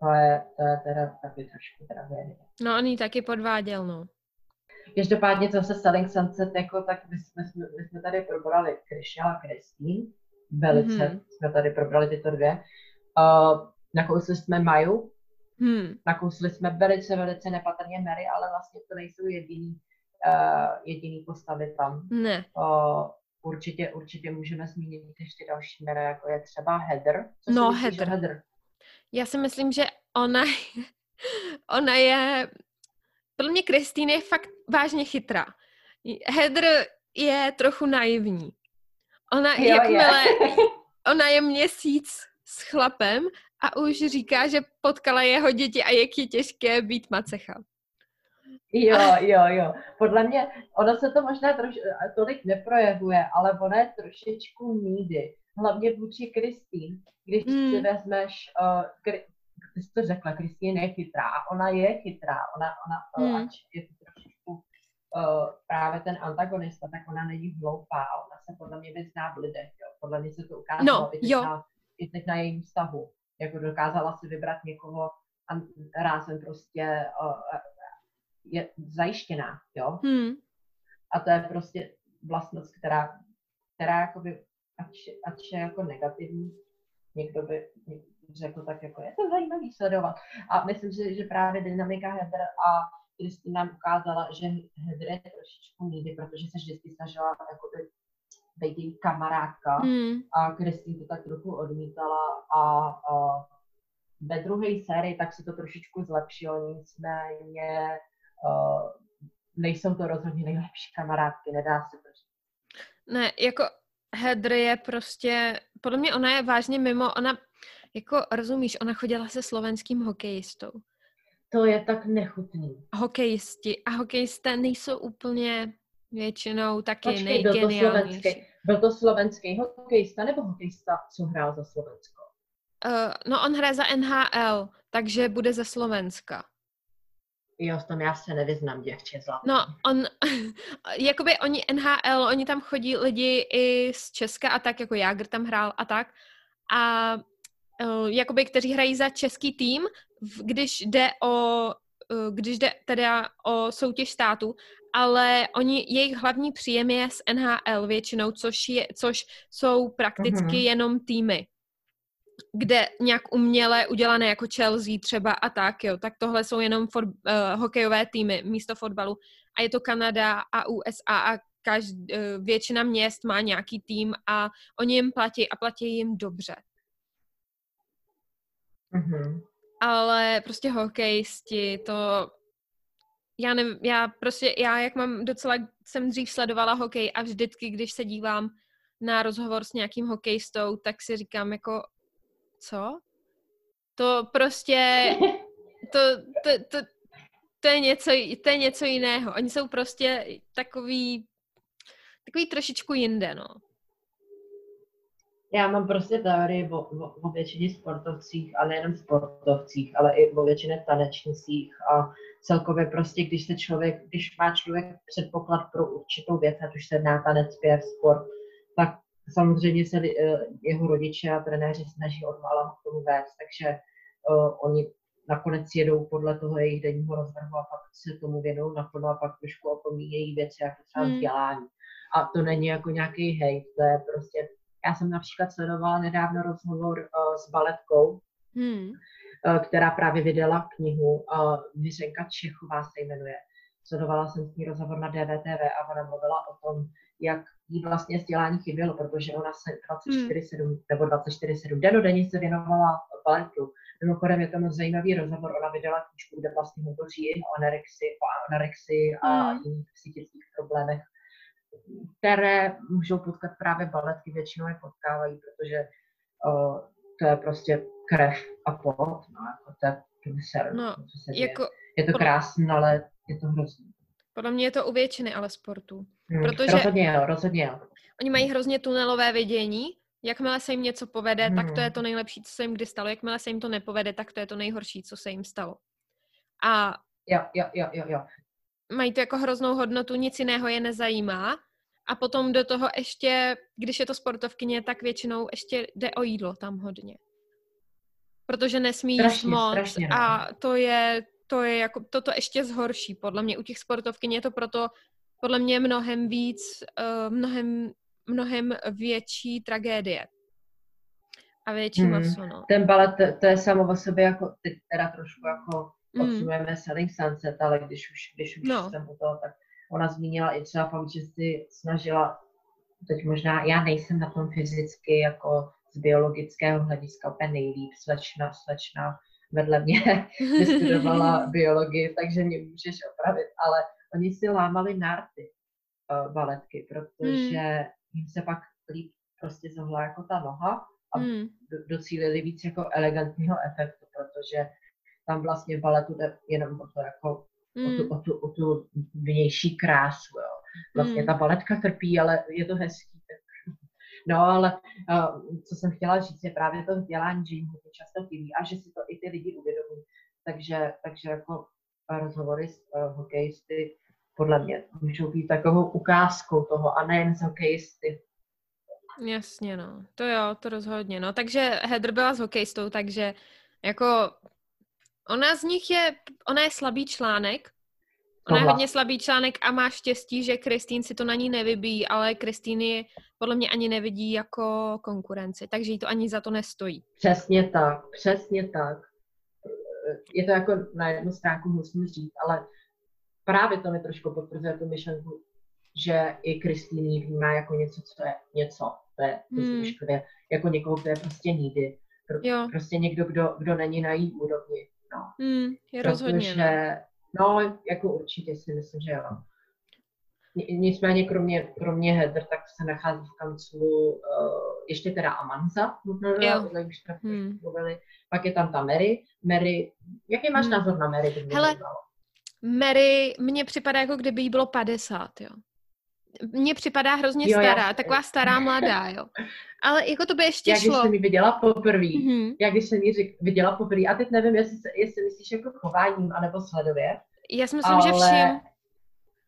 B: To je, to je teda taky trošku tragédie.
A: No, on ji taky podváděl, no.
B: Každopádně, co se Selling Sunset, jako, tak my jsme, my jsme tady probrali Krishel a Kristýn. Velice mm-hmm. jsme tady probrali tyto dvě. Uh, nakousli jsme Maju. Hmm. Nakousli jsme velice, velice nepatrně Mary, ale vlastně to nejsou jediný, uh, jediný postavy tam.
A: Ne.
B: Uh, určitě, určitě můžeme zmínit ještě další jména, jako je třeba Heather.
A: Co no, Heather. Heather. Já si myslím, že ona, ona je podle mě Kristýna je fakt vážně chytrá. Heather je trochu naivní. Ona, jo, jakmile, je. ona je měsíc s chlapem a už říká, že potkala jeho děti a jak je těžké být macecha.
B: Jo, jo, jo. Podle mě, ono se to možná troš, tolik neprojevuje, ale ono je trošičku needy. Hlavně vůči Kristýn. Když mm. si vezmeš, uh, kri, ty jsi to řekla, Kristýn je chytrá a ona je chytrá. Ona, ona mm. ač je to trošičku uh, právě ten antagonista, tak ona není hloupá a ona se podle mě vyzná v lidech. Jo. Podle mě se to ukázalo no, i, teď jo. Na, i teď na jejím vztahu. Jako dokázala si vybrat někoho a rázem prostě uh, je zajištěná, jo. Hmm. A to je prostě vlastnost, která, která jakoby, ať, ať je jako negativní, někdo by řekl tak jako, je to zajímavý sledovat. A myslím si, že právě dynamika Heather a Kristina nám ukázala, že Heather je trošičku nejdy, protože se vždycky snažila jakoby být její kamarádka hmm. a Kristina to tak trochu odmítala a, a ve druhé sérii tak se to trošičku zlepšilo, nicméně uh, nejsou to rozhodně nejlepší kamarádky, nedá se to říct.
A: Ne, jako Hedr je prostě, podle mě ona je vážně mimo, ona, jako rozumíš, ona chodila se slovenským hokejistou.
B: To je tak nechutný.
A: Hokejisti a hokejisté nejsou úplně většinou taky Počkej, nejgeniálnější.
B: Byl to, slovenský, byl to slovenský hokejista nebo hokejista, co hrál za Slovensko?
A: Uh, no on hraje za NHL, takže bude ze Slovenska.
B: Jo, v tom já se nevyznám, děvče zlatý.
A: No, on, jakoby oni NHL, oni tam chodí lidi i z Česka a tak, jako Jágr tam hrál a tak. A jakoby, kteří hrají za český tým, když jde o uh, když jde teda o soutěž státu, ale oni, jejich hlavní příjem je z NHL většinou, což, je, což jsou prakticky uh-huh. jenom týmy kde nějak uměle udělané jako Chelsea třeba a tak, jo, tak tohle jsou jenom for, uh, hokejové týmy místo fotbalu. A je to Kanada a USA a každ, uh, většina měst má nějaký tým a oni jim platí a platí jim dobře. Mm-hmm. Ale prostě hokejisti, to já nevím, já prostě, já jak mám docela, jsem dřív sledovala hokej a vždycky, když se dívám na rozhovor s nějakým hokejistou, tak si říkám jako, co? To prostě, to, to, to, to, je něco, to je něco jiného. Oni jsou prostě takový, takový trošičku jinde, no.
B: Já mám prostě teorii o, o, o většině sportovcích, a nejenom sportovcích, ale i o většině tanečnicích a celkově prostě, když se člověk, když má člověk předpoklad pro určitou věc, ať už se jedná tanec, zpěv, sport, tak Samozřejmě se eh, jeho rodiče a trenéři snaží od mála k tomu vést, takže uh, oni nakonec jedou podle toho jejich denního rozvrhu a pak se tomu věnou naplno a pak trošku opomíjejí věci jako třeba hmm. vzdělání. A to není jako nějaký hejt, to je prostě... Já jsem například sledovala nedávno rozhovor uh, s baletkou, hmm. uh, která právě vydala knihu, uh, Miřenka Čechová se jmenuje. Sledovala jsem s ní rozhovor na DVTV a ona mluvila o tom, jak jí vlastně vzdělání chybělo, protože ona se 24-7 hmm. nebo 24-7 denně se věnovala baletu. Mimochodem je to moc zajímavý rozhovor, ona vydala knížku, kde vlastně hovoří o anorexii, o anorexii a hmm. jiných psychických problémech, které můžou potkat právě baletky, většinou je potkávají, protože uh, to je prostě krev a pot, no, jako to je průser, no, co se jako, Je to krásné, ale je to hrozné.
A: Podle mě je to u většiny ale sportu.
B: Hmm, protože rozhodně jo, rozhodně jo.
A: Oni mají hrozně tunelové vidění. Jakmile se jim něco povede, hmm. tak to je hmm. to nejlepší, co se jim kdy stalo. Jakmile se jim to nepovede, tak to je to nejhorší, co se jim stalo. A
B: jo, jo, jo, jo, jo.
A: Mají to jako hroznou hodnotu, nic jiného je nezajímá. A potom do toho ještě, když je to sportovkyně, tak většinou ještě jde o jídlo tam hodně. Protože nesmí jíst moc strašně, no. a to je, to je jako, toto ještě zhorší. Podle mě u těch sportovkyň je to proto podle mě mnohem víc, uh, mnohem, mnohem větší tragédie. A větší hmm. maso, no.
B: Ten balet, to, to je samo o sobě jako, teď teda trošku jako hmm. odsunujeme Selling Sunset, ale když už, když už no. jsem u toho, tak ona zmínila i třeba fakt, že si snažila, teď možná, já nejsem na tom fyzicky jako z biologického hlediska úplně nejlíp, slečna, slečna vedle mě vystudovala biologii, takže mě můžeš opravit, ale oni si lámali nárty uh, baletky, protože hmm. jim se pak líp prostě zohla jako ta noha a hmm. docílili víc jako elegantního efektu, protože tam vlastně baletu jde jenom o to jako hmm. o, tu, o, tu, o tu vnější krásu. Jo. Vlastně hmm. ta baletka trpí, ale je to hezký. No, ale uh, co jsem chtěla říct, je právě to vzdělání, že jim hodně často chybí a že si to i ty lidi uvědomují. Takže, takže jako rozhovory s uh, hokejisty podle mě můžou být takovou ukázkou toho a nejen s hokejisty.
A: Jasně, no. To jo, to rozhodně. No, takže Heather byla s hokejistou, takže jako ona z nich je, ona je slabý článek, Ona je hodně slabý článek a má štěstí, že Kristýn si to na ní nevybíjí, ale Kristýn je podle mě ani nevidí jako konkurenci, takže jí to ani za to nestojí.
B: Přesně tak, přesně tak. Je to jako na jednu stránku musím říct, ale právě to mi trošku potvrzuje tu myšlenku, že i Kristýn vnímá jako něco, co je něco. To je, to hmm. jako někoho, kdo je prostě nídy. Pro, prostě někdo, kdo, kdo není na její úrovni. No.
A: Hmm, je rozhodně.
B: Protože, no. no, jako určitě si myslím, že jo. Nicméně kromě, kromě Heather, tak se nachází v kanclu uh, ještě teda Amanza,
A: jo.
B: už jsme hmm. mluvili. Pak je tam ta Mary. Mary, jaký máš hmm. názor na Mary?
A: Hele, Mary mně připadá, jako kdyby jí bylo 50, jo. Mně připadá hrozně jo, stará, já... taková stará mladá, jo. Ale jako to by ještě
B: já,
A: šlo.
B: Já když jsem ji viděla poprvé, mm-hmm. já když jsem ji viděla poprvé, a teď nevím, jestli, jestli myslíš jako chováním, anebo sledově.
A: Já si myslím, ale... že vším.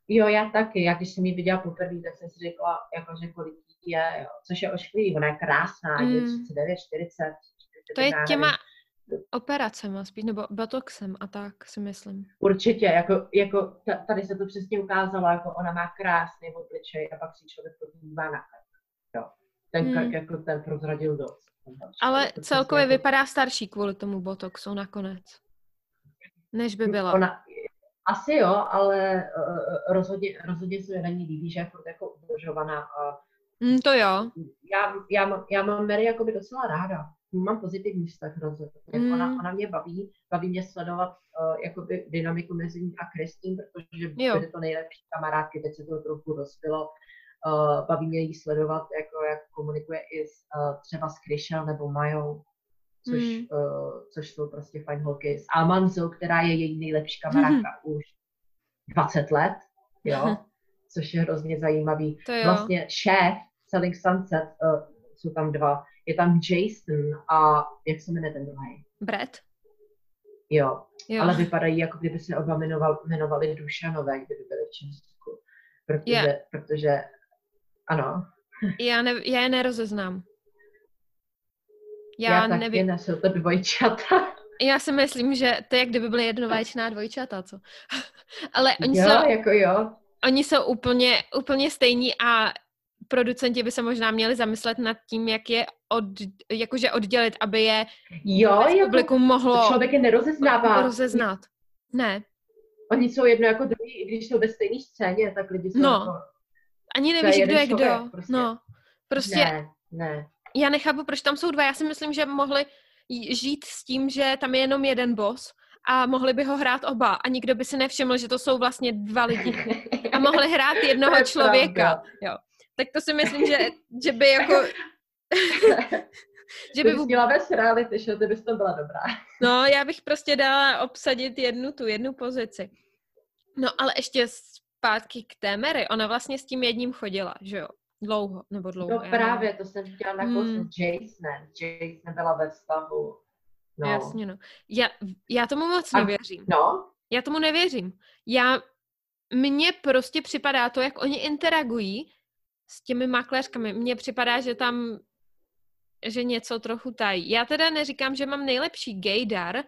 B: Jo, já taky. Já když jsem ji viděla poprvé, tak jsem si řekla, jako, že kolik je, jo. což je ošklivý, ona je krásná, mm. je 39, 40.
A: To je těma operacema spíš, nebo botoxem a tak si myslím.
B: Určitě, jako, jako tady se to přesně ukázalo, jako ona má krásný obličej a pak si člověk podívá na jo. Ten hmm. jako ten prozradil dost.
A: Ale celkově jako... vypadá starší kvůli tomu botoxu nakonec. Než by byla.
B: Ona, asi jo, ale uh, rozhodně, rozhodně se na ní líbí, že je furt jako udržovaná. A
A: mm, to jo.
B: Já, já, mám, já mám Mary jakoby docela ráda. Mám pozitivní vztah rozhodně. Mm. Ona, ona mě baví, baví mě sledovat uh, jakoby dynamiku mezi ní a Kristín, protože byly to nejlepší kamarádky, teď se to trochu rozpilo. Uh, baví mě jí sledovat, jako jak komunikuje i s, uh, třeba s Kryšel nebo Majou což, mm. uh, což jsou prostě fajn holky. S Almanzou, která je její nejlepší kamarádka mm. už 20 let, jo, což je hrozně zajímavý. Vlastně šéf Selling Sunset, uh, jsou tam dva, je tam Jason a jak se jmenuje ten druhý?
A: Brett.
B: Jo. jo, ale vypadají, jako kdyby se oba jmenoval, jmenovali Dušanové, kdyby byli v Česku. Protože, yeah. protože ano.
A: Já, ne, já je nerozeznám.
B: Já, já nevím. Taky jsou to dvojčata.
A: Já si myslím, že to je, jak kdyby byly jednovaječná dvojčata, co? Ale oni
B: jo,
A: jsou...
B: jako jo.
A: Oni jsou úplně, úplně stejní a producenti by se možná měli zamyslet nad tím, jak je od, jakože oddělit, aby je
B: jo, jako
A: publikum mohlo
B: člověk je nerozeznává.
A: rozeznat. Ne.
B: Oni jsou jedno jako druhý, i když jsou ve stejné scéně, tak lidi jsou
A: no.
B: jako...
A: Ani nevíš, kdo je kdo. Prostě. No. Prostě
B: ne, ne
A: já nechápu, proč tam jsou dva. Já si myslím, že mohli žít s tím, že tam je jenom jeden boss a mohli by ho hrát oba a nikdo by si nevšiml, že to jsou vlastně dva lidi. A mohli hrát jednoho člověka. Jo. Tak to si myslím, že, že by jako...
B: že by... Bys měla bez reality show, ty bys to byla dobrá.
A: No, já bych prostě dala obsadit jednu tu jednu pozici. No, ale ještě zpátky k té Mary. Ona vlastně s tím jedním chodila, že jo? Dlouho, nebo dlouho.
B: No právě, to jsem chtěla na hmm. s Jasonem. Jason byla ve vztahu.
A: No. Jasně, no. Já, já tomu moc nevěřím.
B: no?
A: Já tomu nevěřím. Já, mně prostě připadá to, jak oni interagují s těmi makléřkami. Mně připadá, že tam že něco trochu tají. Já teda neříkám, že mám nejlepší gaydar,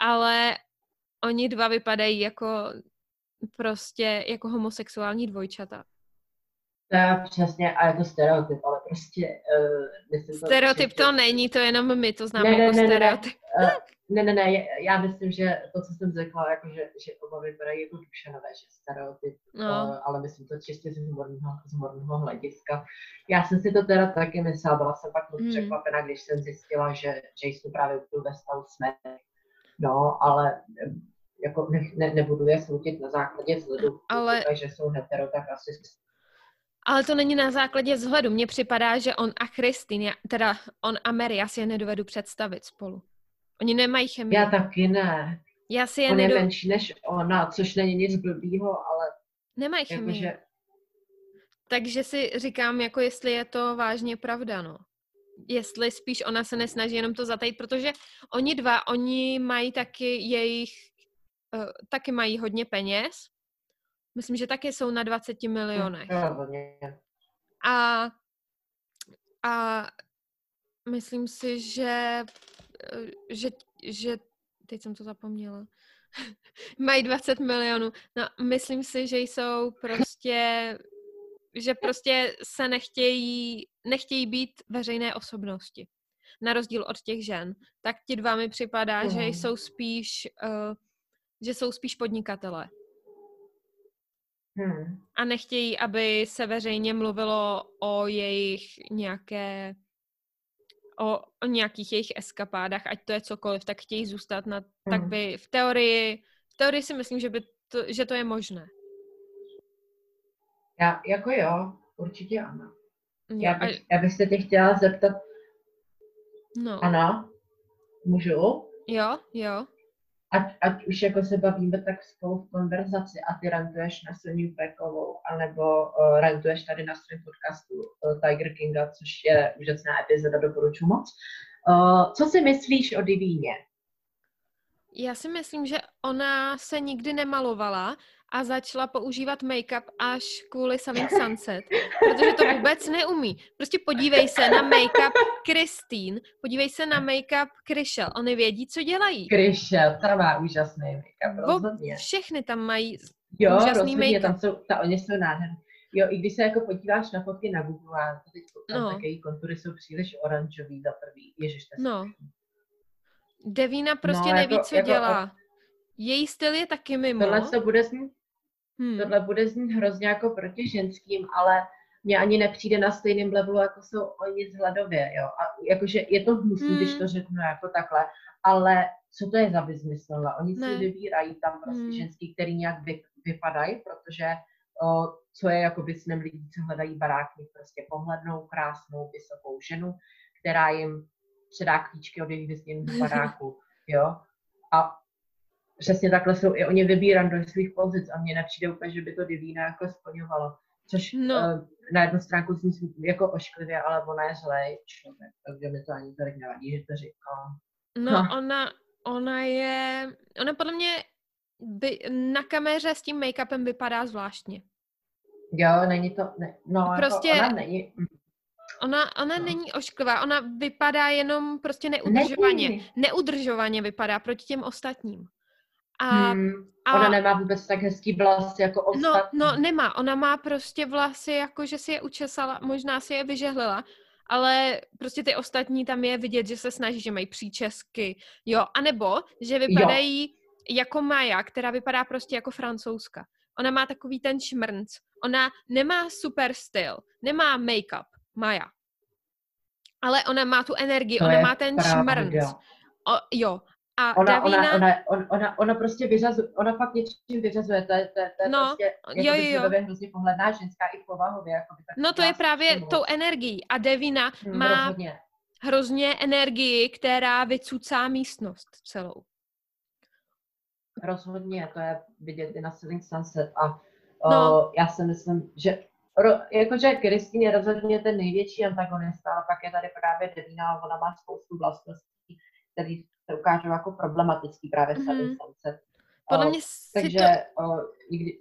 A: ale oni dva vypadají jako prostě jako homosexuální dvojčata.
B: To je přesně, a je to stereotyp, ale prostě... Uh,
A: stereotyp to, to není, to jenom my to známe ne, ne, jako ne, stereotyp.
B: Ne, ne, ne, ne, já myslím, že to, co jsem řekla, jako že, že oba vypadají jako dušenové, že stereotyp, no. uh, ale myslím to čistě z humorního, z humorního hlediska. Já jsem si to teda taky myslela, byla jsem pak moc hmm. překvapená, když jsem zjistila, že Jason právě byl ve stavu smrti. No, ale jako ne, ne, nebudu je soutit na základě vzhledu, ale... že jsou hetero, tak asi
A: ale to není na základě vzhledu. Mně připadá, že on a Christine, teda on a Mary, já si je nedovedu představit spolu. Oni nemají chemii.
B: Já taky ne.
A: Já si je
B: On
A: nedo...
B: je menší než ona, což není nic blbýho, ale
A: Nemají
B: on
A: chemii.
B: jakože...
A: Takže si říkám, jako jestli je to vážně pravda, no. Jestli spíš ona se nesnaží jenom to zatajit, protože oni dva, oni mají taky jejich, uh, taky mají hodně peněz. Myslím, že taky jsou na 20 milionech. A, a myslím si, že, že, že teď jsem to zapomněla. Mají 20 milionů. No, myslím si, že jsou prostě, že prostě se nechtějí, nechtějí být veřejné osobnosti. Na rozdíl od těch žen. Tak ti dva mi připadá, že
B: Mhm.
A: jsou spíš, uh, že jsou spíš podnikatelé.
B: Hmm.
A: a nechtějí, aby se veřejně mluvilo o jejich nějaké o, o nějakých jejich eskapádách, ať to je cokoliv, tak chtějí zůstat na, tak
B: Mhm.
A: by v teorii, v teorii si myslím, že, by to, že to je možné.
B: Já, jako jo, určitě ano.
A: Jo,
B: Já
A: a,
B: bych, já bych se tě chtěla zeptat,
A: no,
B: ano, můžu?
A: jo, jo,
B: Ať, ať už jako se bavíme tak spolu v konverzaci a ty rantuješ na Soniu Pekovou, anebo uh, rantuješ tady na svém podcastu uh, Tiger Kinga, což je úžasná epizoda, doporučuji moc. Uh, co si myslíš o Divíně?
A: Já si myslím, že ona se nikdy nemalovala a začala používat make-up až kvůli Selling Sunset, protože to vůbec neumí. Prostě podívej se na make-up Christine, podívej se na make-up Kryšel, oni vědí, co dělají.
B: Kryšel, ta má úžasný make-up, rozhodně.
A: všechny tam mají
B: Jo,
A: úžasný make-up.
B: tam jsou, ta, oni jsou nádherní. Jo, i když se jako podíváš na fotky na Google, a teď
A: No.
B: tak její kontury jsou příliš oranžový za prvý. Ježiš,
A: No. Devína prostě
B: No,
A: neví,
B: jako-
A: co
B: jako-
A: dělá. Její styl je taky mimo.
B: Tohle to bude znít,
A: Hmm.
B: tohle bude znít hrozně jako proti ženským, ale mně ani nepřijde na stejném levelu, jako jsou oni z hladově, jo. A jakože je to hnusný,
A: Hmm.
B: když to řeknu jako takhle, ale co to je za tohle? Oni
A: Ne.
B: si vybírají tam prostě
A: Hmm.
B: ženský, který nějak vy, vypadají, protože o, co je jako snem lidí, co hledají barák, mít prostě pohlednou, krásnou, vysokou ženu, která jim předá klíčky od jejich vysněného baráku, jo. A přesně takhle jsou i oni vybíraní do svých pozic a mně nepřijde úplně, že by to Divína jako splňovalo. Což
A: No.
B: no. na jednu stránku zní jako ošklivě, ale ona je zlej člověk, takže mi to ani tolik nevadí, že to říkám.
A: No,
B: No.
A: ona, ona je, ona podle mě by, na kameře s tím make-upem vypadá zvláštně.
B: Jo, není to, ne, no
A: Prostě-
B: jako ona není,
A: Ona, ona
B: No.
A: není ošklivá, ona vypadá jenom prostě neudržovaně.
B: Není.
A: Neudržovaně vypadá proti těm ostatním. A,
B: hmm,
A: a
B: ona nemá vůbec tak hezký vlas jako
A: no,
B: ostatní.
A: no, nemá. Ona má prostě vlasy, jako že si je učesala, možná si je vyžehlila, ale prostě ty ostatní tam je vidět, že se snaží, že mají příčesky, jo, anebo, že vypadají jo. jako Maja, která vypadá prostě jako francouzska. Ona má takový ten šmrnc. Ona nemá super styl, nemá make-up, Maja. Ale ona má tu energii,
B: To
A: ona má ten šmrnc. O, jo. A
B: Ona,
A: Davina,
B: ona, ona, ona, ona, ona, prostě vyřazuje, ona fakt něčím vyřazuje, to je, to je, to je
A: No,
B: prostě jako
A: jo, jo, jo.
B: hrozně pohledná ženská i povahově. Jako by tak
A: no to je právě tou energií. A Devina
B: Hm,
A: má
B: rozhodně.
A: hrozně energii, která vycucá místnost celou.
B: Rozhodně, to je vidět i na Selling Sunset a
A: No.
B: no. já si myslím, že ro, jakože Kristýn je rozhodně ten největší antagonista, ale pak je tady právě Devina ona má spoustu vlastností, které se ukážou jako problematický právě
A: Mhm.
B: Selling Sunset.
A: Podle
B: O,
A: mě
B: takže
A: to...
B: o, nikdy,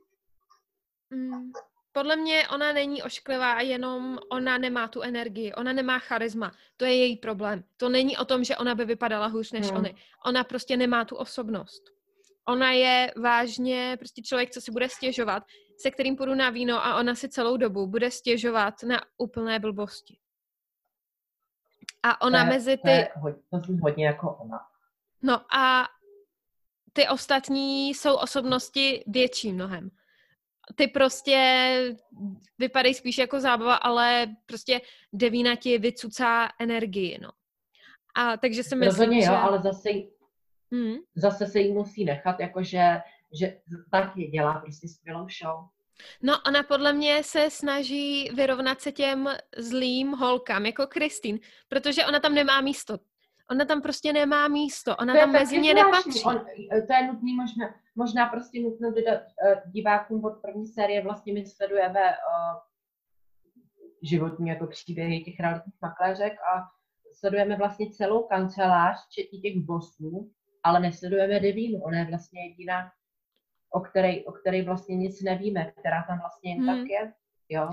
A: Mm, podle mě ona není ošklivá, jenom ona nemá tu energii, ona nemá charisma. To je její problém. To není o tom, že ona by vypadala hůř než
B: Hmm.
A: oni. Ona prostě nemá tu osobnost. Ona je vážně prostě člověk, co si bude stěžovat, se kterým půjdu na víno a ona si celou dobu bude stěžovat na úplné blbosti. A ona
B: to je,
A: mezi
B: to, je,
A: ty...
B: hod- to zní hodně jako ona.
A: No a ty ostatní jsou osobnosti větší mnohem. Ty prostě vypadají spíš jako zábava, ale prostě Devína ti vycucá energii, no. A takže si myslím,
B: Rozhodně
A: že...
B: jo, ale zase,
A: Hmm.
B: zase se jí musí nechat, jakože že taky dělá prostě skvělou show.
A: No, ona podle mě se snaží vyrovnat se těm zlým holkám, jako Kristýn, protože ona tam nemá místo. Ona tam prostě nemá místo, ona tam mezi ně nepatří. On,
B: to je nutný možná, možná prostě nutno dodat uh, divákům od první série, vlastně my sledujeme uh, životní jako příběhy těch realitních makléřek a sledujeme vlastně celou kancelář, včetně těch bosů, ale nesledujeme Devínu. Ona je vlastně jediná, o které o který vlastně nic nevíme, která tam vlastně jen hmm. tak je. Jo?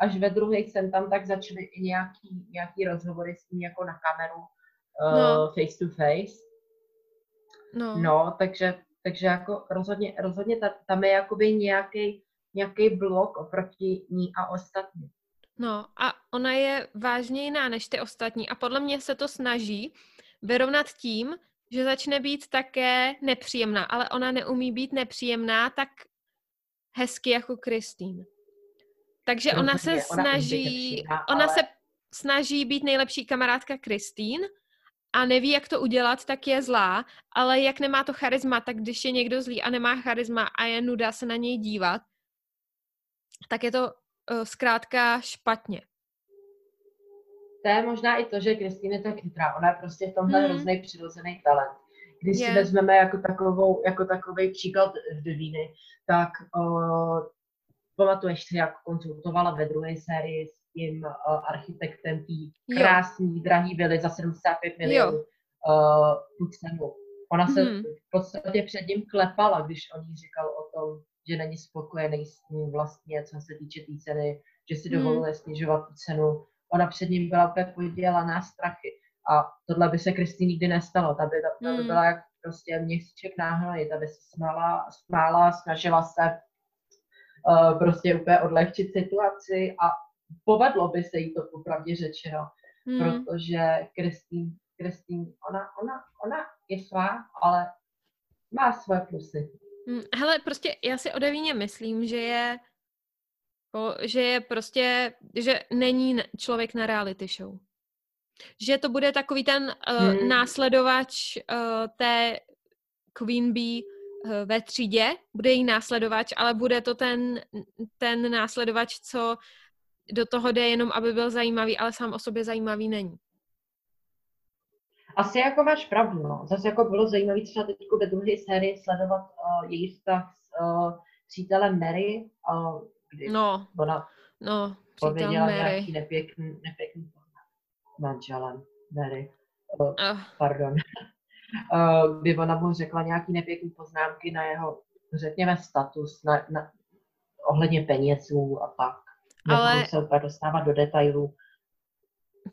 B: Až ve druhé jsem tam tak začaly i nějaký, nějaký rozhovory s ní jako na kameru, uh, no. face to face. No. no, takže, takže jako rozhodně, rozhodně tam je jakoby nějaký, nějaký blok oproti ní a ostatním.
A: No a ona je vážně jiná než ty ostatní a podle mě se to snaží vyrovnat tím, že začne být také nepříjemná, ale ona neumí být nepříjemná tak hezky jako Kristýn. Takže ona se snaží, ona, ona ale... se snaží být nejlepší kamarádka Kristýn a neví, jak to udělat, tak je zlá, ale jak nemá to charisma, tak když je někdo zlý a nemá charisma a je nuda se na něj dívat, tak je to uh, zkrátka špatně.
B: To je možná i to, že Kristýna je tak chytrá. Ona je prostě v tomhle hmm. hrozný přirozený talent. Když yeah. si vezmeme jako, takovou, jako takový příklad Devíny, tak uh, pamatuješ si, jak konzultovala ve druhé sérii s tím uh, architektem té krásný, drahý vily za 75 milionů uh, tu cenu. Ona se mm. v podstatě před ním klepala, když on jí říkal o tom, že není spokojený s tím vlastně, co se týče té tý ceny, že si hmm. dovoluje mm. snižovat tu cenu. Ona před ním byla úplně podělaná strachy. A tohle by se Kristý nikdy nestalo. Ta by, ta, ta by hmm. byla jak prostě měsíček náhlej, ta by se smála, smála snažila se uh, prostě úplně odlehčit situaci a povedlo by se jí to popravdě řečeno, mm. protože Kristýn, Kristýn, ona, ona, ona je svá, ale má svoje plusy.
A: Mm, hele, prostě já si o Devíně myslím, že je že je prostě, že není člověk na reality show. Že to bude takový ten uh, hmm. následovač uh, té Queen Bee uh, ve třídě, bude jí následovač, ale bude to ten, ten následovač, co do toho jde jenom, aby byl zajímavý, ale sám o sobě zajímavý není.
B: Asi jako máš pravdu, no. Zase jako bylo zajímavé třeba teď ve druhé sérii sledovat uh, její vztah s uh, přítelem Mary, uh, kdy no, ona
A: no, pověděla Mary.
B: nějaký nepěkný, nepěkný manželem Mary. Uh, uh. Pardon. uh, kdy ona mu řekla nějaký nepěkný poznámky na jeho, řekněme, status, na, na, ohledně penězů a tak. Ale... se úplně dostávat do detailů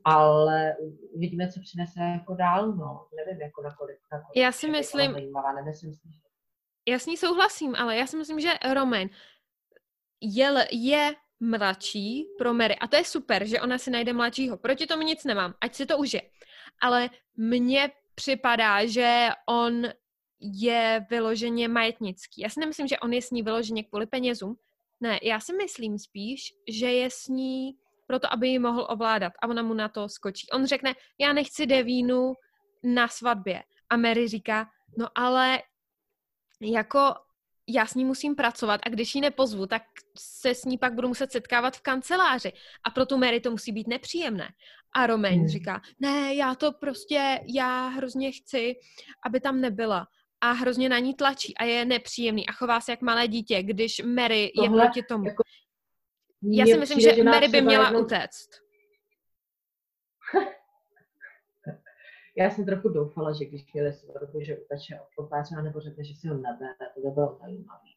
B: ale vidíme, co přinese jako dál, no. Nevím, jako nakolik, nakolik
A: Já si myslím, zajímavá, nemyslím si, že... Já s ní souhlasím, ale já si myslím, že Roman je, je mladší pro Mary. A to je super, že ona si najde mladšího. Proti tomu nic nemám, ať si to užije. Ale mně připadá, že on je vyloženě majetnický. Já si nemyslím, že on je s ní vyloženě kvůli penězům. Ne, já si myslím spíš, že je s ní proto, aby ji mohl ovládat. A ona mu na to skočí. On řekne, já nechci devínu na svatbě. A Mary říká, no ale jako já s ní musím pracovat a když ji nepozvu, tak se s ní pak budu muset setkávat v kanceláři. A pro tu Mary to musí být nepříjemné. A Romain hmm. říká, ne, já to prostě, já hrozně chci, aby tam nebyla. A hrozně na ní tlačí a je nepříjemný a chová se jak malé dítě, když Mary Tohle, je proti tomu. Jako, já si myslím, že Mary by měla jednou... utéct.
B: Já jsem trochu doufala, že když měli svatbu, že uteče od opáře, nebo řekne, že si ho nebere, to by bylo zajímavé.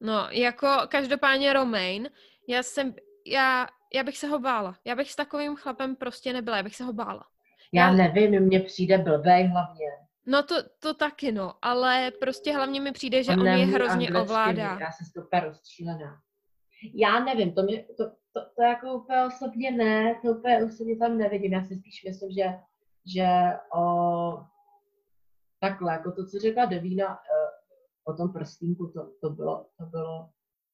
A: No, jako každopádně Romain, já jsem, já, já bych se ho bála. Já bych s takovým chlapem prostě nebyla, já bych se ho bála.
B: Já, já nevím, mně přijde blbej hlavně.
A: No to, to taky no, ale prostě hlavně mi přijde, že on, on je hrozně ovládá.
B: Já jsem super rozstřílená. Já nevím, to, mě, to, to, to jako úplně osobně ne, to úplně osobně tam nevidím. Já si spíš myslím, že že o, takhle, jako to, co řekla Devína e, o tom prstínku, to, to bylo, to bylo,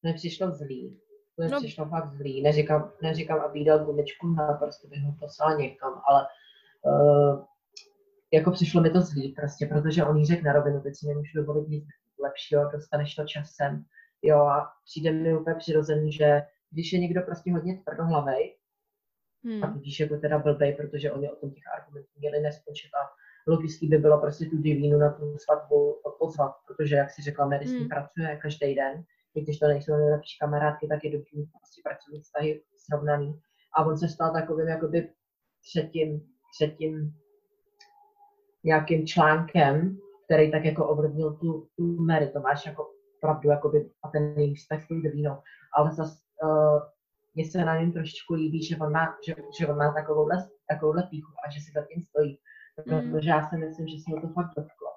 B: to přišlo zlý. To no. přišlo fakt zlý. Neříkám, neříkám, aby dal gumičku na prostě bych ho poslal někam, ale uh, jako přišlo mi to zlý prostě, protože on jí řekl na rovinu, teď si nemůžu dovolit nic lepšího, dostaneš to časem. Jo, a přijde mi úplně přirozený, že když je někdo prostě hodně tvrdohlavej, Hmm. A tudíž jako teda blbej, protože oni o tom těch argumentů měli nespočet a logický by bylo prostě tu divínu na tu svatbu pozvat, protože, jak si řekla, Mary s
A: Hmm.
B: pracuje každý den, i když to nejsou nejlepší kamarádky, tak je dobrý mít prostě pracovní vztahy srovnaný. A on se stal takovým jakoby třetím, třetím nějakým článkem, který tak jako ovlivnil tu, tu Mary. To máš jako pravdu, jakoby, a ten její vztah s tou divínou. Ale zase uh, mně se na něm trošičku líbí, že on má, že, že on má takovouhle, takovouhle píchu a že si za tím stojí.
A: Mm.
B: Protože já si myslím, že se ho to fakt dotklo.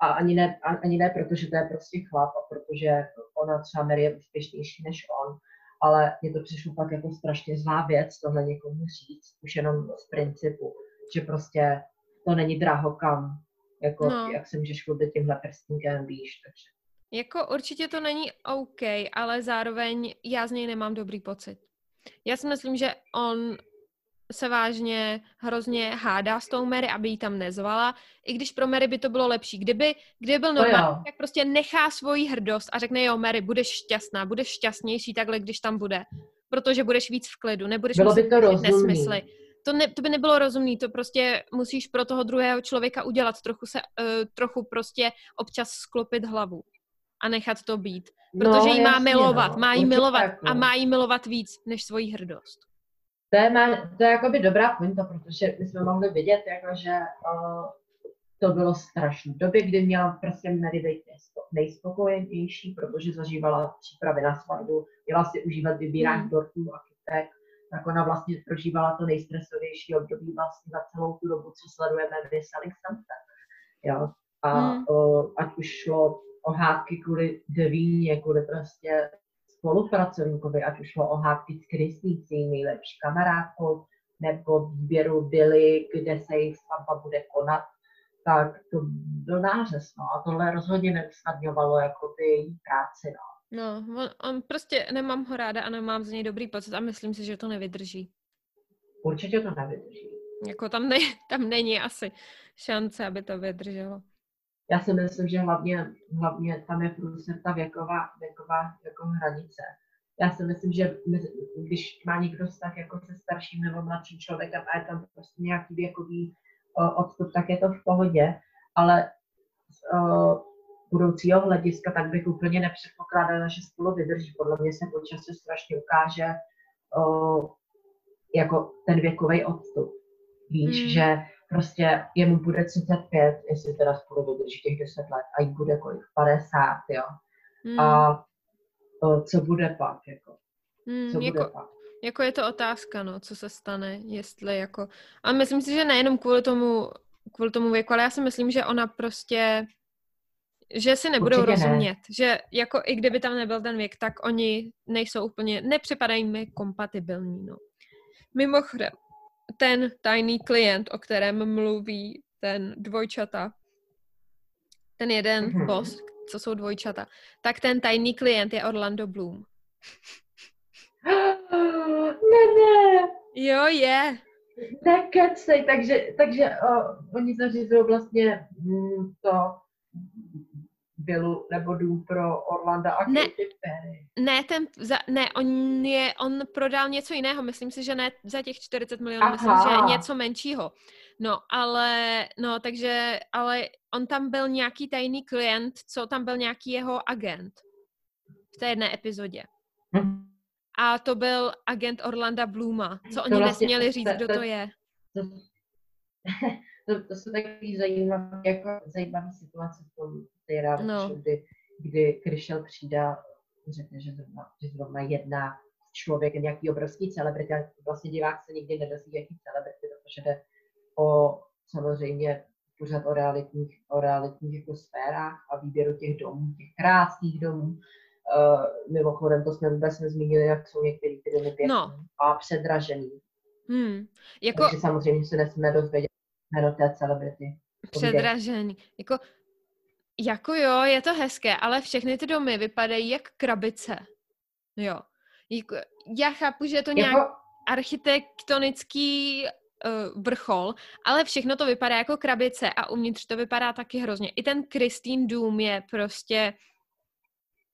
B: A ani ne, ani ne protože to je prostě chlap a protože ona třeba Mary je úspěšnější než on, ale mně to přišlo fakt jako strašně zlá věc tohle někomu říct, už jenom z principu, že prostě to není drahokam, jako
A: No.
B: jak se můžeš chlubit tímhle prstníkem, víš, takže
A: Jako určitě to není OK, ale zároveň já z něj nemám dobrý pocit. Já si myslím, že on se vážně hrozně hádá s tou Mary, aby ji tam nezvala, i když pro Mary by to bylo lepší. Kdyby, kdyby byl normální, tak prostě nechá svoji hrdost a řekne, jo, Mary, budeš šťastná, budeš šťastnější takhle, když tam bude, protože budeš víc v klidu, nebudeš
B: Bylo by to rozumný.
A: nesmysly. To, ne, to by nebylo rozumný, to prostě musíš pro toho druhého člověka udělat, trochu se, uh, trochu prostě občas sklopit hlavu a nechat to být. Protože jí má
B: jasně,
A: milovat,
B: no,
A: má
B: určitě
A: milovat a má jí milovat víc než svoji hrdost.
B: To je, má, to je jakoby dobrá pointa, protože my jsme mohli vidět, jako, že uh, to bylo strašné. V době, kdy měla prostě Mary být nejspo- nejspokojenější, protože zažívala přípravy na svatbu, měla si užívat vybírání
A: Hmm.
B: dortů a kytek, tak ona vlastně prožívala to nejstresovější období vlastně za celou tu dobu, co sledujeme Selling Sunset. Jo? A
A: Hmm.
B: uh, ať už šlo o hádky kvůli devíně, kvůli prostě spolupracovníkovi, ať už šlo o hádky s její nejlepší kamarádkou, nebo výběru Billy, kde se jejich svatba bude konat, tak to byl nářez, no. A tohle rozhodně neusnadňovalo jako ty její práci, no.
A: No, on, on prostě nemám ho ráda a nemám z něj dobrý pocit a myslím si, že to nevydrží.
B: Určitě to nevydrží.
A: Jako tam, ne, tam není asi šance, aby to vydrželo.
B: Já si myslím, že hlavně, hlavně tam je průser ta věková, věková jako hranice. Já si myslím, že když má někdo vztah jako se starším nebo mladším člověkem a je tam prostě nějaký věkový o, odstup, tak je to v pohodě, ale z o, budoucího hlediska tak bych úplně nepředpokládala, že spolu vydrží. Podle mě se po čase strašně ukáže o, jako ten věkový odstup. Víš,
A: Mm.
B: že prostě jemu bude 35, jestli teda spolu vydrží těch 10 let, a jí bude kolik, 50, jo.
A: Hmm,
B: A o, co bude pak, jako,
A: hmm,
B: co bude
A: jako,
B: pak.
A: jako je to otázka, no, co se stane, jestli jako... A myslím si, že nejenom kvůli tomu, kvůli tomu věku, ale já si myslím, že ona prostě že si nebudou
B: Určitě ne.
A: rozumět, že jako i kdyby tam nebyl ten věk, tak oni nejsou úplně, nepřipadají mi kompatibilní, no. Mimochodem, ten tajný klient, o kterém mluví ten dvojčata, ten jeden
B: Mhm.
A: boss, co jsou dvojčata, tak ten tajný klient je Orlando Bloom.
B: Ne, ne,
A: Jo, je.
B: nekecej, takže, takže o, oni zařizují vlastně mm, to Billu nebo dům pro Orlanda a
A: Ne.
B: Katy Perry.
A: Ne, ten, za, ne, on je, on prodal něco jiného, myslím si, že ne za těch 40 milionů, myslím,
B: Aha.
A: že něco menšího. No, ale, no, takže, ale on tam byl nějaký tajný klient, co tam byl nějaký jeho agent v té jedné epizodě.
B: Hm.
A: A to byl agent Orlanda Bluma, co
B: To
A: oni
B: vlastně-
A: nesměli říct,
B: to-
A: kdo
B: to-
A: to je.
B: To, to, to jsou takový zajímavé, jako zajímavé situace v tom té
A: No.
B: kdy, kdy Kryšel přijde řekne, že zrovna, že zrovna jedná s člověkem nějaký obrovský celebrity, a vlastně divák se nikdy nedozví, jaký celebrity, protože jde o samozřejmě pořád o realitních, o realitních jako sférách a výběru těch domů, těch krásných domů. Uh, mimochodem, to jsme vůbec nezmínili, jak jsou některé ty domy pěkné
A: No.
B: a předražený.
A: Hmm. Jako
B: Takže samozřejmě se nesmíme dozvědět jméno té celebrity. Povídej.
A: předražení. Jako, jako jo, je to hezké, ale všechny ty domy vypadají jak krabice. Jo. Jako, já chápu, že je to nějak
B: Jako,
A: architektonický uh, vrchol, ale všechno to vypadá jako krabice a uvnitř to vypadá taky hrozně. I ten Christine Dům je prostě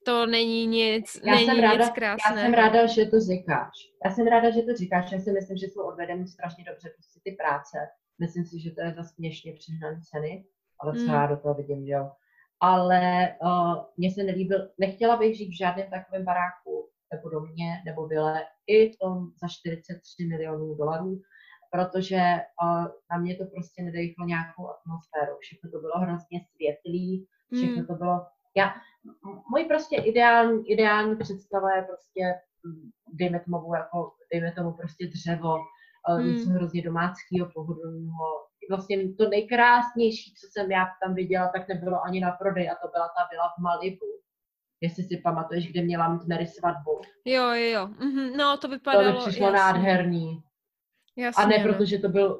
A: to není nic,
B: já
A: není
B: jsem,
A: nic
B: ráda, já jsem ráda, že to říkáš. Já jsem ráda, že to říkáš. Já si myslím, že jsou odvedeny strašně dobře prostě ty práce. Myslím si, že to je za směšně přehnané ceny, ale co mm. já do toho vidím, že jo. Ale uh, mně se nelíbil, nechtěla bych žít v žádném takovém baráku, nebo domě, nebo byle, i tom za 43 milionů dolarů, protože uh, na mě to prostě nedejchlo nějakou atmosféru. Všechno to bylo hrozně světlý, všechno mm. to bylo... Já, můj prostě ideální, ideální představa je prostě, dejme tomu, jako, dejme tomu prostě dřevo, mm. něco hrozně domáckého, pohodlného. Vlastně to nejkrásnější, co jsem já tam viděla, tak nebylo ani na prodej a to byla ta vila v Malibu. Jestli si pamatuješ, kde měla mít Mary svatbu.
A: Jo, jo, jo. Mm-hmm. No, to vypadalo...
B: To přišlo jasný. nádherný. Jasně, a ne no. protože to, byl,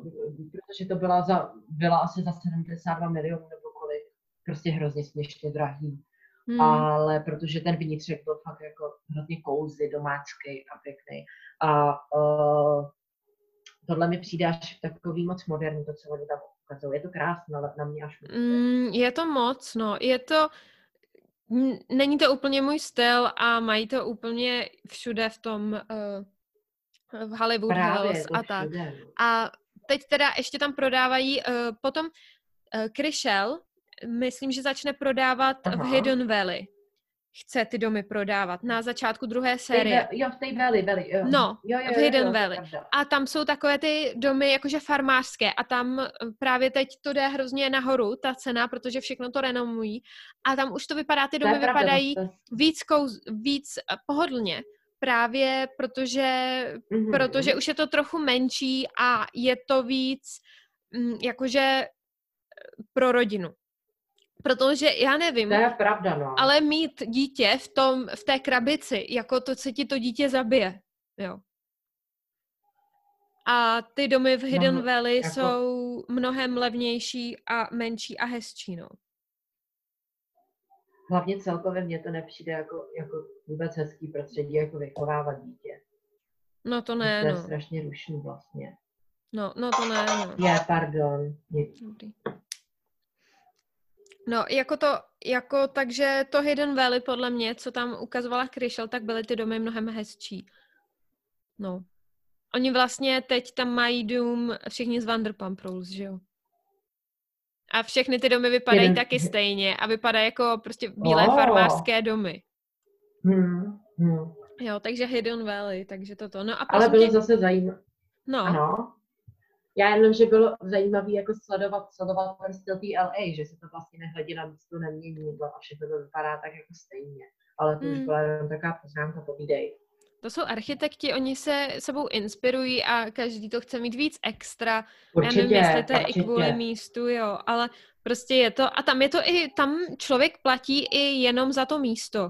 B: protože to byla, za, byla asi za 72 milionů nebo kolik. Prostě hrozně směšně drahý. Hmm. Ale protože ten vnitřek byl fakt jako hrozně kouzly, domácký a pěkný. A uh, tohle mi přijde až takový moc moderní, to, co oni tam ukazují. Je to krásné, ale na mě až moc.
A: Mm, je to moc, no. Je to, není to úplně můj styl a mají to úplně všude v tom uh, v Hollywood Právě, Hills a tak. A teď teda ještě tam prodávají uh, potom uh, Kryšel, myslím, že začne prodávat Aha. v Hidden Valley. Chce ty domy prodávat na začátku druhé série.
B: jo, v té Valley, Valley. Jo.
A: No,
B: jo,
A: jo, v Hidden jo, Valley. A tam jsou takové ty domy jakože farmářské a tam eh, právě teď to jde hrozně nahoru, ta cena, protože všechno to renomují. A tam už to vypadá, ty domy vypadají pravda, víc, kouz, víc pohodlně právě protože, mm-hmm. protože už je to trochu menší a je to víc mm, jakože eh, pro rodinu. Protože já nevím.
B: To je pravda, no.
A: Ale mít dítě v, tom, v té krabici, jako to, co ti to dítě zabije. Jo. A ty domy v Hidden no, Valley jako... jsou mnohem levnější a menší a hezčí, no
B: hlavně celkově mně to nepřijde jako, jako vůbec hezký prostředí, jako vychovávat dítě.
A: No to ne,
B: to
A: je
B: no. strašně rušný vlastně.
A: No, no to ne, no.
B: Je, pardon. Je.
A: No, jako to, jako, takže to Hidden Valley podle mě, co tam ukazovala Kryšel, tak byly ty domy mnohem hezčí. No. Oni vlastně teď tam mají dům všichni z Vanderpump Rules, že jo? A všechny ty domy vypadají Jeden... taky stejně a vypadají jako prostě bílé oh. farmářské domy.
B: Hmm, hmm.
A: Jo, takže Hidden Valley, takže toto. No a
B: Ale bylo tě... zase zajímavé. No. Ano. Já jenom, že bylo zajímavé jako sledovat, sledovat ten styl té LA, že se to vlastně nehledě na místo nemění a všechno to vypadá tak jako stejně. Ale to hmm. už byla jenom taková poznámka, povídej.
A: To jsou architekti, oni se sebou inspirují a každý to chce mít víc extra.
B: Určitě,
A: Já nevím, jestli to je určitě. i kvůli místu, jo, ale prostě je to, a tam je to i, tam člověk platí i jenom za to místo.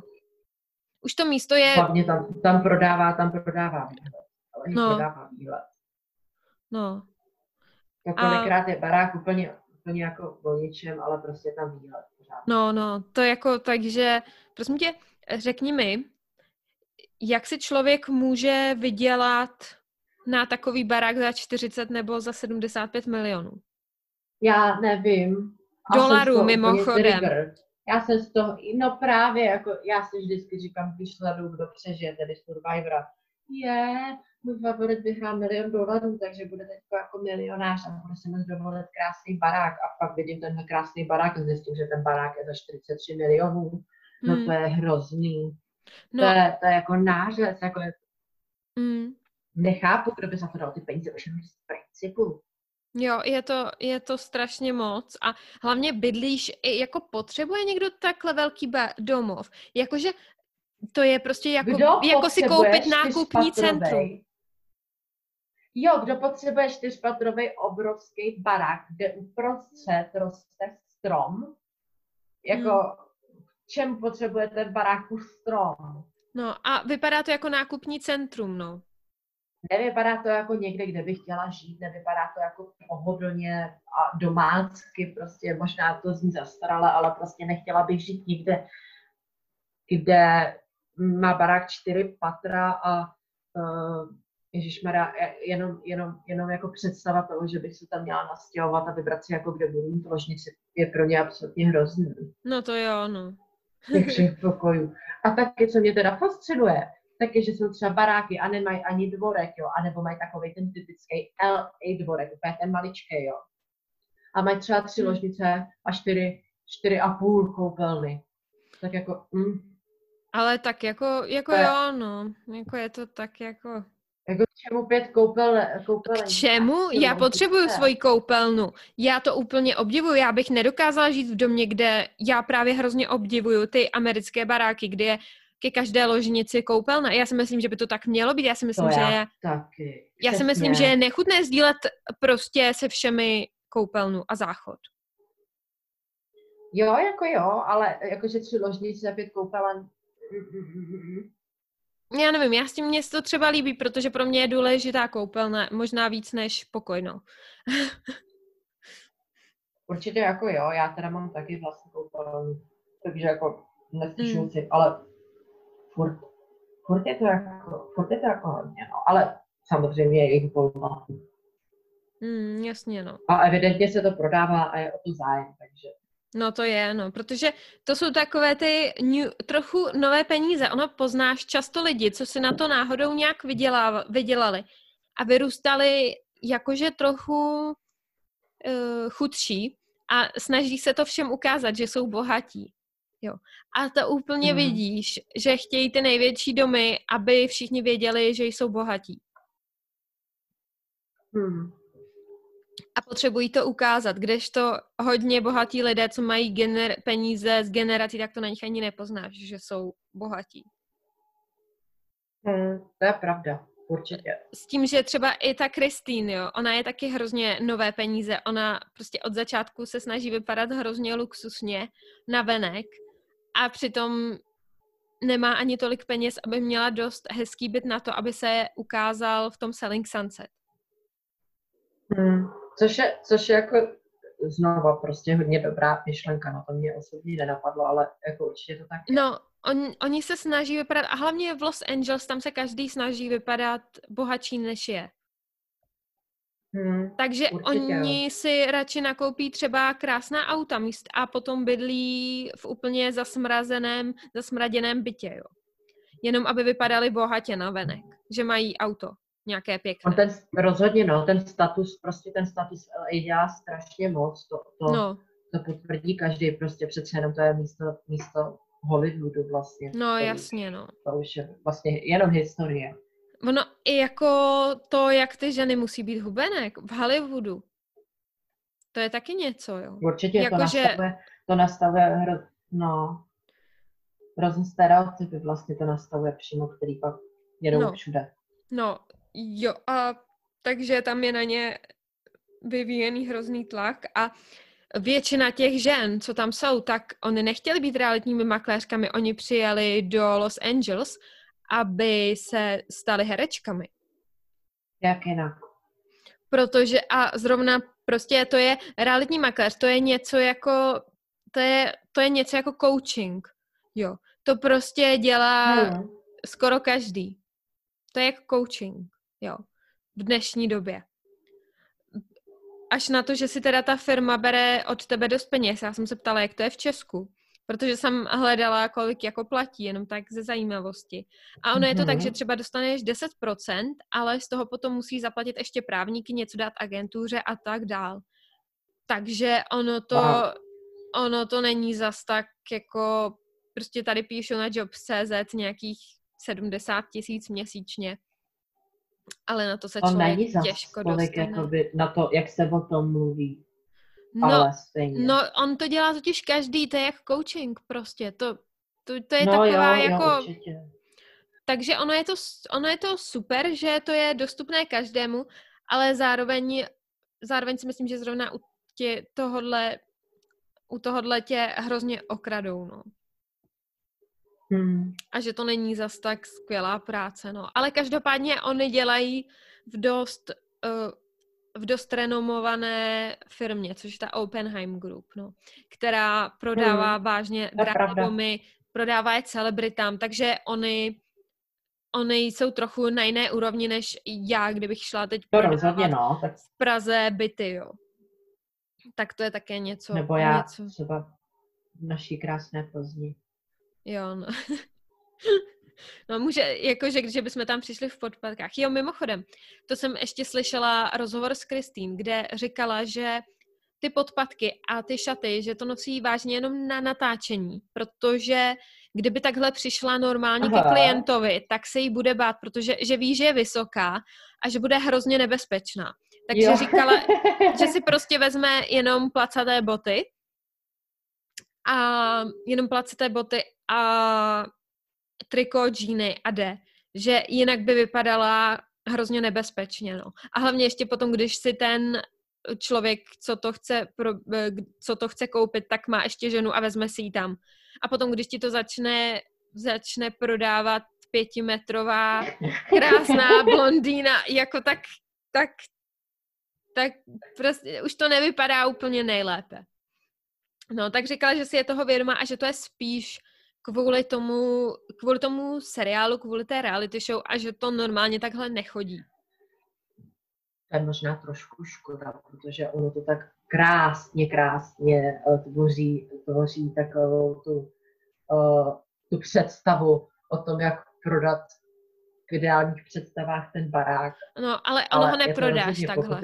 A: Už to místo je...
B: Hlavně tam, tam prodává, tam prodává výhled. Ale no. prodává výhled.
A: No.
B: Jako a... je barák úplně, úplně jako o ničem, ale prostě tam výhled. Pořád.
A: No, no, to jako, takže, prosím tě, řekni mi, jak si člověk může vydělat na takový barák za 40 nebo za 75 milionů?
B: Já nevím.
A: Dolarů mimochodem.
B: Já jsem z toho, no právě, jako já si vždycky říkám, když sleduju, kdo přežije, tedy Survivora, je, můj favorit vyhrál milion dolarů, takže bude teď jako milionář a bude se moct dovolit krásný barák. A pak vidím tenhle krásný barák a zjistím, že ten barák je za 43 milionů. No hmm. to je hrozný. No. To, je, to je jako nářez, jako je... Mm. Nechápu, kdo by za to dal ty peníze, už z principu.
A: Jo, je to, je to strašně moc a hlavně bydlíš, jako potřebuje někdo takhle velký domov. Jakože to je prostě jako, jako si koupit nákupní centrum.
B: Jo, kdo potřebuje čtyřpatrový obrovský barák, kde uprostřed roste strom, jako hmm čem potřebujete v baráku strom.
A: No a vypadá to jako nákupní centrum, no.
B: Nevypadá to jako někde, kde bych chtěla žít, nevypadá to jako pohodlně a domácky, prostě možná to zní zastarale, ale prostě nechtěla bych žít někde, kde má barák čtyři patra a uh, Ježišmarja, jenom, jenom, jenom jako představa toho, že bych se tam měla nastěhovat a vybrat si jako kde budu mít ložnici, je pro ně absolutně hrozný.
A: No to jo, no
B: těch všech pokojů. A taky, co mě teda fascinuje, taky, že jsou třeba baráky a nemají ani dvorek, jo, anebo mají takový ten typický LA dvorek, úplně ten maličký, jo. A mají třeba tři hmm. ložnice a čtyři, čtyři a půl koupelny. Tak jako, mm.
A: Ale tak jako, jako je, jo, no. Jako je to tak jako...
B: Jako k čemu pět koupel, koupelní?
A: K čemu? Já potřebuju svoji koupelnu. Já to úplně obdivuju. Já bych nedokázala žít v domě, kde já právě hrozně obdivuju ty americké baráky, kde je ke každé ložnici koupelna. Já si myslím, že by to tak mělo být. Já si myslím,
B: to
A: že
B: je... Taky.
A: Já si myslím, že je nechutné sdílet prostě se všemi koupelnu a záchod.
B: Jo, jako jo, ale jakože tři ložnice a pět koupelen.
A: Já nevím, já s tím mě to třeba líbí, protože pro mě je důležitá koupelna, možná víc než pokoj, no.
B: Určitě jako jo, já teda mám taky vlastní koupelnu, takže jako neslyším mm. si, ale furt, furt, je to jako, furt je to jako hodně, no, ale samozřejmě je jich volba.
A: Mm, jasně, no.
B: A evidentně se to prodává a je o to zájem, takže
A: No to je, no, protože to jsou takové ty new, trochu nové peníze. Ono poznáš často lidi, co si na to náhodou nějak vydělá, vydělali a vyrůstali jakože trochu uh, chudší a snaží se to všem ukázat, že jsou bohatí. Jo. A to úplně hmm. vidíš, že chtějí ty největší domy, aby všichni věděli, že jsou bohatí.
B: Hmm
A: a potřebují to ukázat, kdežto hodně bohatí lidé, co mají gener- peníze z generací, tak to na nich ani nepoznáš, že jsou bohatí.
B: Hmm, to je pravda, určitě.
A: S tím, že třeba i ta Kristýn, jo, ona je taky hrozně nové peníze, ona prostě od začátku se snaží vypadat hrozně luxusně na venek a přitom nemá ani tolik peněz, aby měla dost hezký byt na to, aby se ukázal v tom Selling Sunset.
B: Hmm. Což je, což je jako znova prostě hodně dobrá myšlenka, na to mě osobně nenapadlo, ale jako určitě to tak
A: je. No, on, oni se snaží vypadat, a hlavně v Los Angeles, tam se každý snaží vypadat bohatší, než je.
B: Hmm,
A: Takže oni jo. si radši nakoupí třeba krásná auta míst a potom bydlí v úplně zasmrazeném, zasmraděném bytě, jo. Jenom aby vypadali bohatě na venek, že mají auto nějaké pěkné.
B: On ten, rozhodně no, ten status, prostě ten status LA dělá strašně moc, to, to, no. to potvrdí každý, prostě přece jenom to je místo, místo Hollywoodu vlastně.
A: No to jasně, už, no.
B: To už je vlastně jenom historie.
A: Ono i jako to, jak ty ženy musí být hubenek v Hollywoodu, to je taky něco, jo.
B: Určitě jako, to, nastavuje, že... to nastavuje hro, no, hrozně stereotypy vlastně to nastavuje přímo, který pak jedou no. všude.
A: No, Jo, a takže tam je na ně vyvíjený hrozný tlak a většina těch žen, co tam jsou, tak oni nechtěli být realitními makléřkami, oni přijeli do Los Angeles, aby se stali herečkami.
B: Jak jinak?
A: Protože a zrovna prostě to je realitní makléř, to je něco jako to je, to je něco jako coaching, jo. To prostě dělá hmm. skoro každý. To je jako coaching jo, v dnešní době. Až na to, že si teda ta firma bere od tebe dost peněz. Já jsem se ptala, jak to je v Česku, protože jsem hledala, kolik jako platí, jenom tak ze zajímavosti. A ono mm-hmm. je to tak, mhm. že třeba dostaneš 10%, ale z toho potom musí zaplatit ještě právníky, něco dát agentuře a tak dál. Takže ono to, ono to není zas tak jako, prostě tady píšu na Jobs.cz nějakých 70 tisíc měsíčně ale na to se člověk není těžko dostane.
B: Jakoby, na to, jak se o tom mluví.
A: No, ale stejně. no, on to dělá totiž každý, to je jak coaching prostě, to, to, to je no, taková jo, jako... Jo, určitě. Takže ono je, to, ono je to super, že to je dostupné každému, ale zároveň, zároveň si myslím, že zrovna u tě, tohodle, u tohodle tě hrozně okradou, no.
B: Hmm.
A: A že to není zas tak skvělá práce, no. Ale každopádně oni dělají v dost, uh, v dost renomované firmě, což je ta Oppenheim Group, no, která prodává hmm. vážně drahé domy, prodává je celebritám, takže oni oni jsou trochu na jiné úrovni než já, kdybych šla teď
B: to rozhodně, no, tak...
A: v Praze byty, jo. Tak to je také něco.
B: Nebo já
A: něco.
B: třeba v naší krásné Plzni.
A: Jo, no. No může, jakože, když bychom tam přišli v podpadkách. Jo, mimochodem, to jsem ještě slyšela rozhovor s Kristýn, kde říkala, že ty podpatky a ty šaty, že to nosí vážně jenom na natáčení, protože kdyby takhle přišla normálně Aha. ke klientovi, tak se jí bude bát, protože že ví, že je vysoká a že bude hrozně nebezpečná. Takže jo. říkala, že si prostě vezme jenom placaté boty a jenom placaté boty a triko, džíny a jde. Že jinak by vypadala hrozně nebezpečně, no. A hlavně ještě potom, když si ten člověk, co to chce, pro, eh, co to chce koupit, tak má ještě ženu a vezme si ji tam. A potom, když ti to začne, začne prodávat pětimetrová krásná blondýna, jako tak, tak, tak prostě už to nevypadá úplně nejlépe. No, tak říkala, že si je toho vědoma a že to je spíš kvůli tomu, kvůli tomu seriálu, kvůli té reality show a že to normálně takhle nechodí.
B: To je možná trošku škoda, protože ono to tak krásně, krásně uh, tvoří, tvoří takovou tu, uh, tu představu o tom, jak prodat v ideálních představách ten barák.
A: No, ale ono ale ho neprodáš takhle.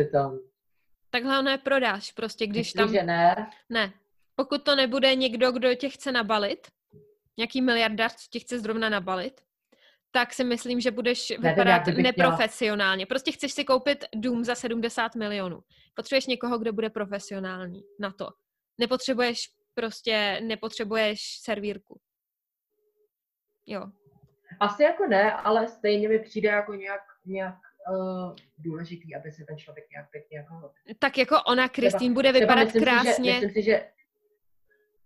A: Takhle ho neprodáš, prostě když Myslí, tam...
B: že ne?
A: Ne. Pokud to nebude někdo, kdo tě chce nabalit, nějaký miliardář, co tě chce zrovna nabalit, tak si myslím, že budeš vypadat neprofesionálně. Chtěla. Prostě chceš si koupit dům za 70 milionů. Potřebuješ někoho, kdo bude profesionální na to. Nepotřebuješ prostě, nepotřebuješ servírku. Jo.
B: Asi jako ne, ale stejně mi přijde jako nějak, nějak uh, důležitý, aby se ten člověk nějak pěkně jako...
A: Tak jako ona, Kristýn, bude vypadat myslím krásně. Si,
B: že, myslím si, že...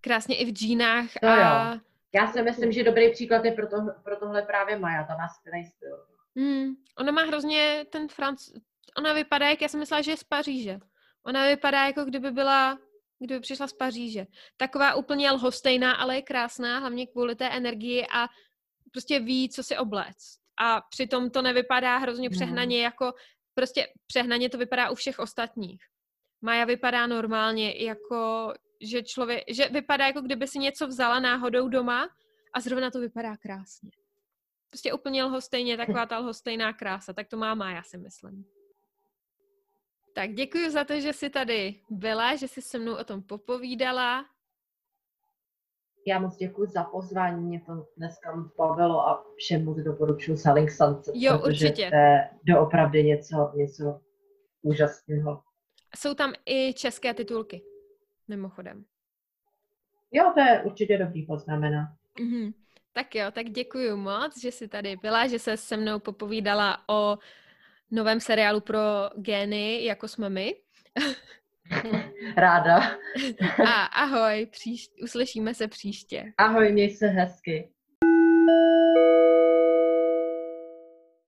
A: Krásně i v džínách
B: no a... Jo já si myslím, že dobrý příklad je pro, to, pro tohle právě Maja, ta má skvělý styl.
A: Hmm, ona má hrozně ten Franc... Ona vypadá, jak já jsem myslela, že je z Paříže. Ona vypadá, jako kdyby byla, kdyby přišla z Paříže. Taková úplně lhostejná, ale je krásná, hlavně kvůli té energii a prostě ví, co si oblec. A přitom to nevypadá hrozně hmm. přehnaně, jako prostě přehnaně to vypadá u všech ostatních. Maja vypadá normálně, jako že člověk, že vypadá jako kdyby si něco vzala náhodou doma a zrovna to vypadá krásně. Prostě úplně lhostejně, taková ta lhostejná krása. Tak to má má, já si myslím. Tak děkuji za to, že jsi tady byla, že jsi se mnou o tom popovídala.
B: Já moc děkuji za pozvání, mě to dneska moc bavilo a všem moc doporučuji Selling Sunset,
A: jo, protože určitě.
B: to je doopravdy něco, něco úžasného.
A: Jsou tam i české titulky mimochodem.
B: Jo, to je určitě dobrý poznamenat.
A: Mm-hmm. Tak jo, tak děkuji moc, že jsi tady byla, že se se mnou popovídala o novém seriálu pro gény, jako jsme my.
B: Ráda.
A: A ahoj, příš- uslyšíme se příště.
B: Ahoj, měj se hezky.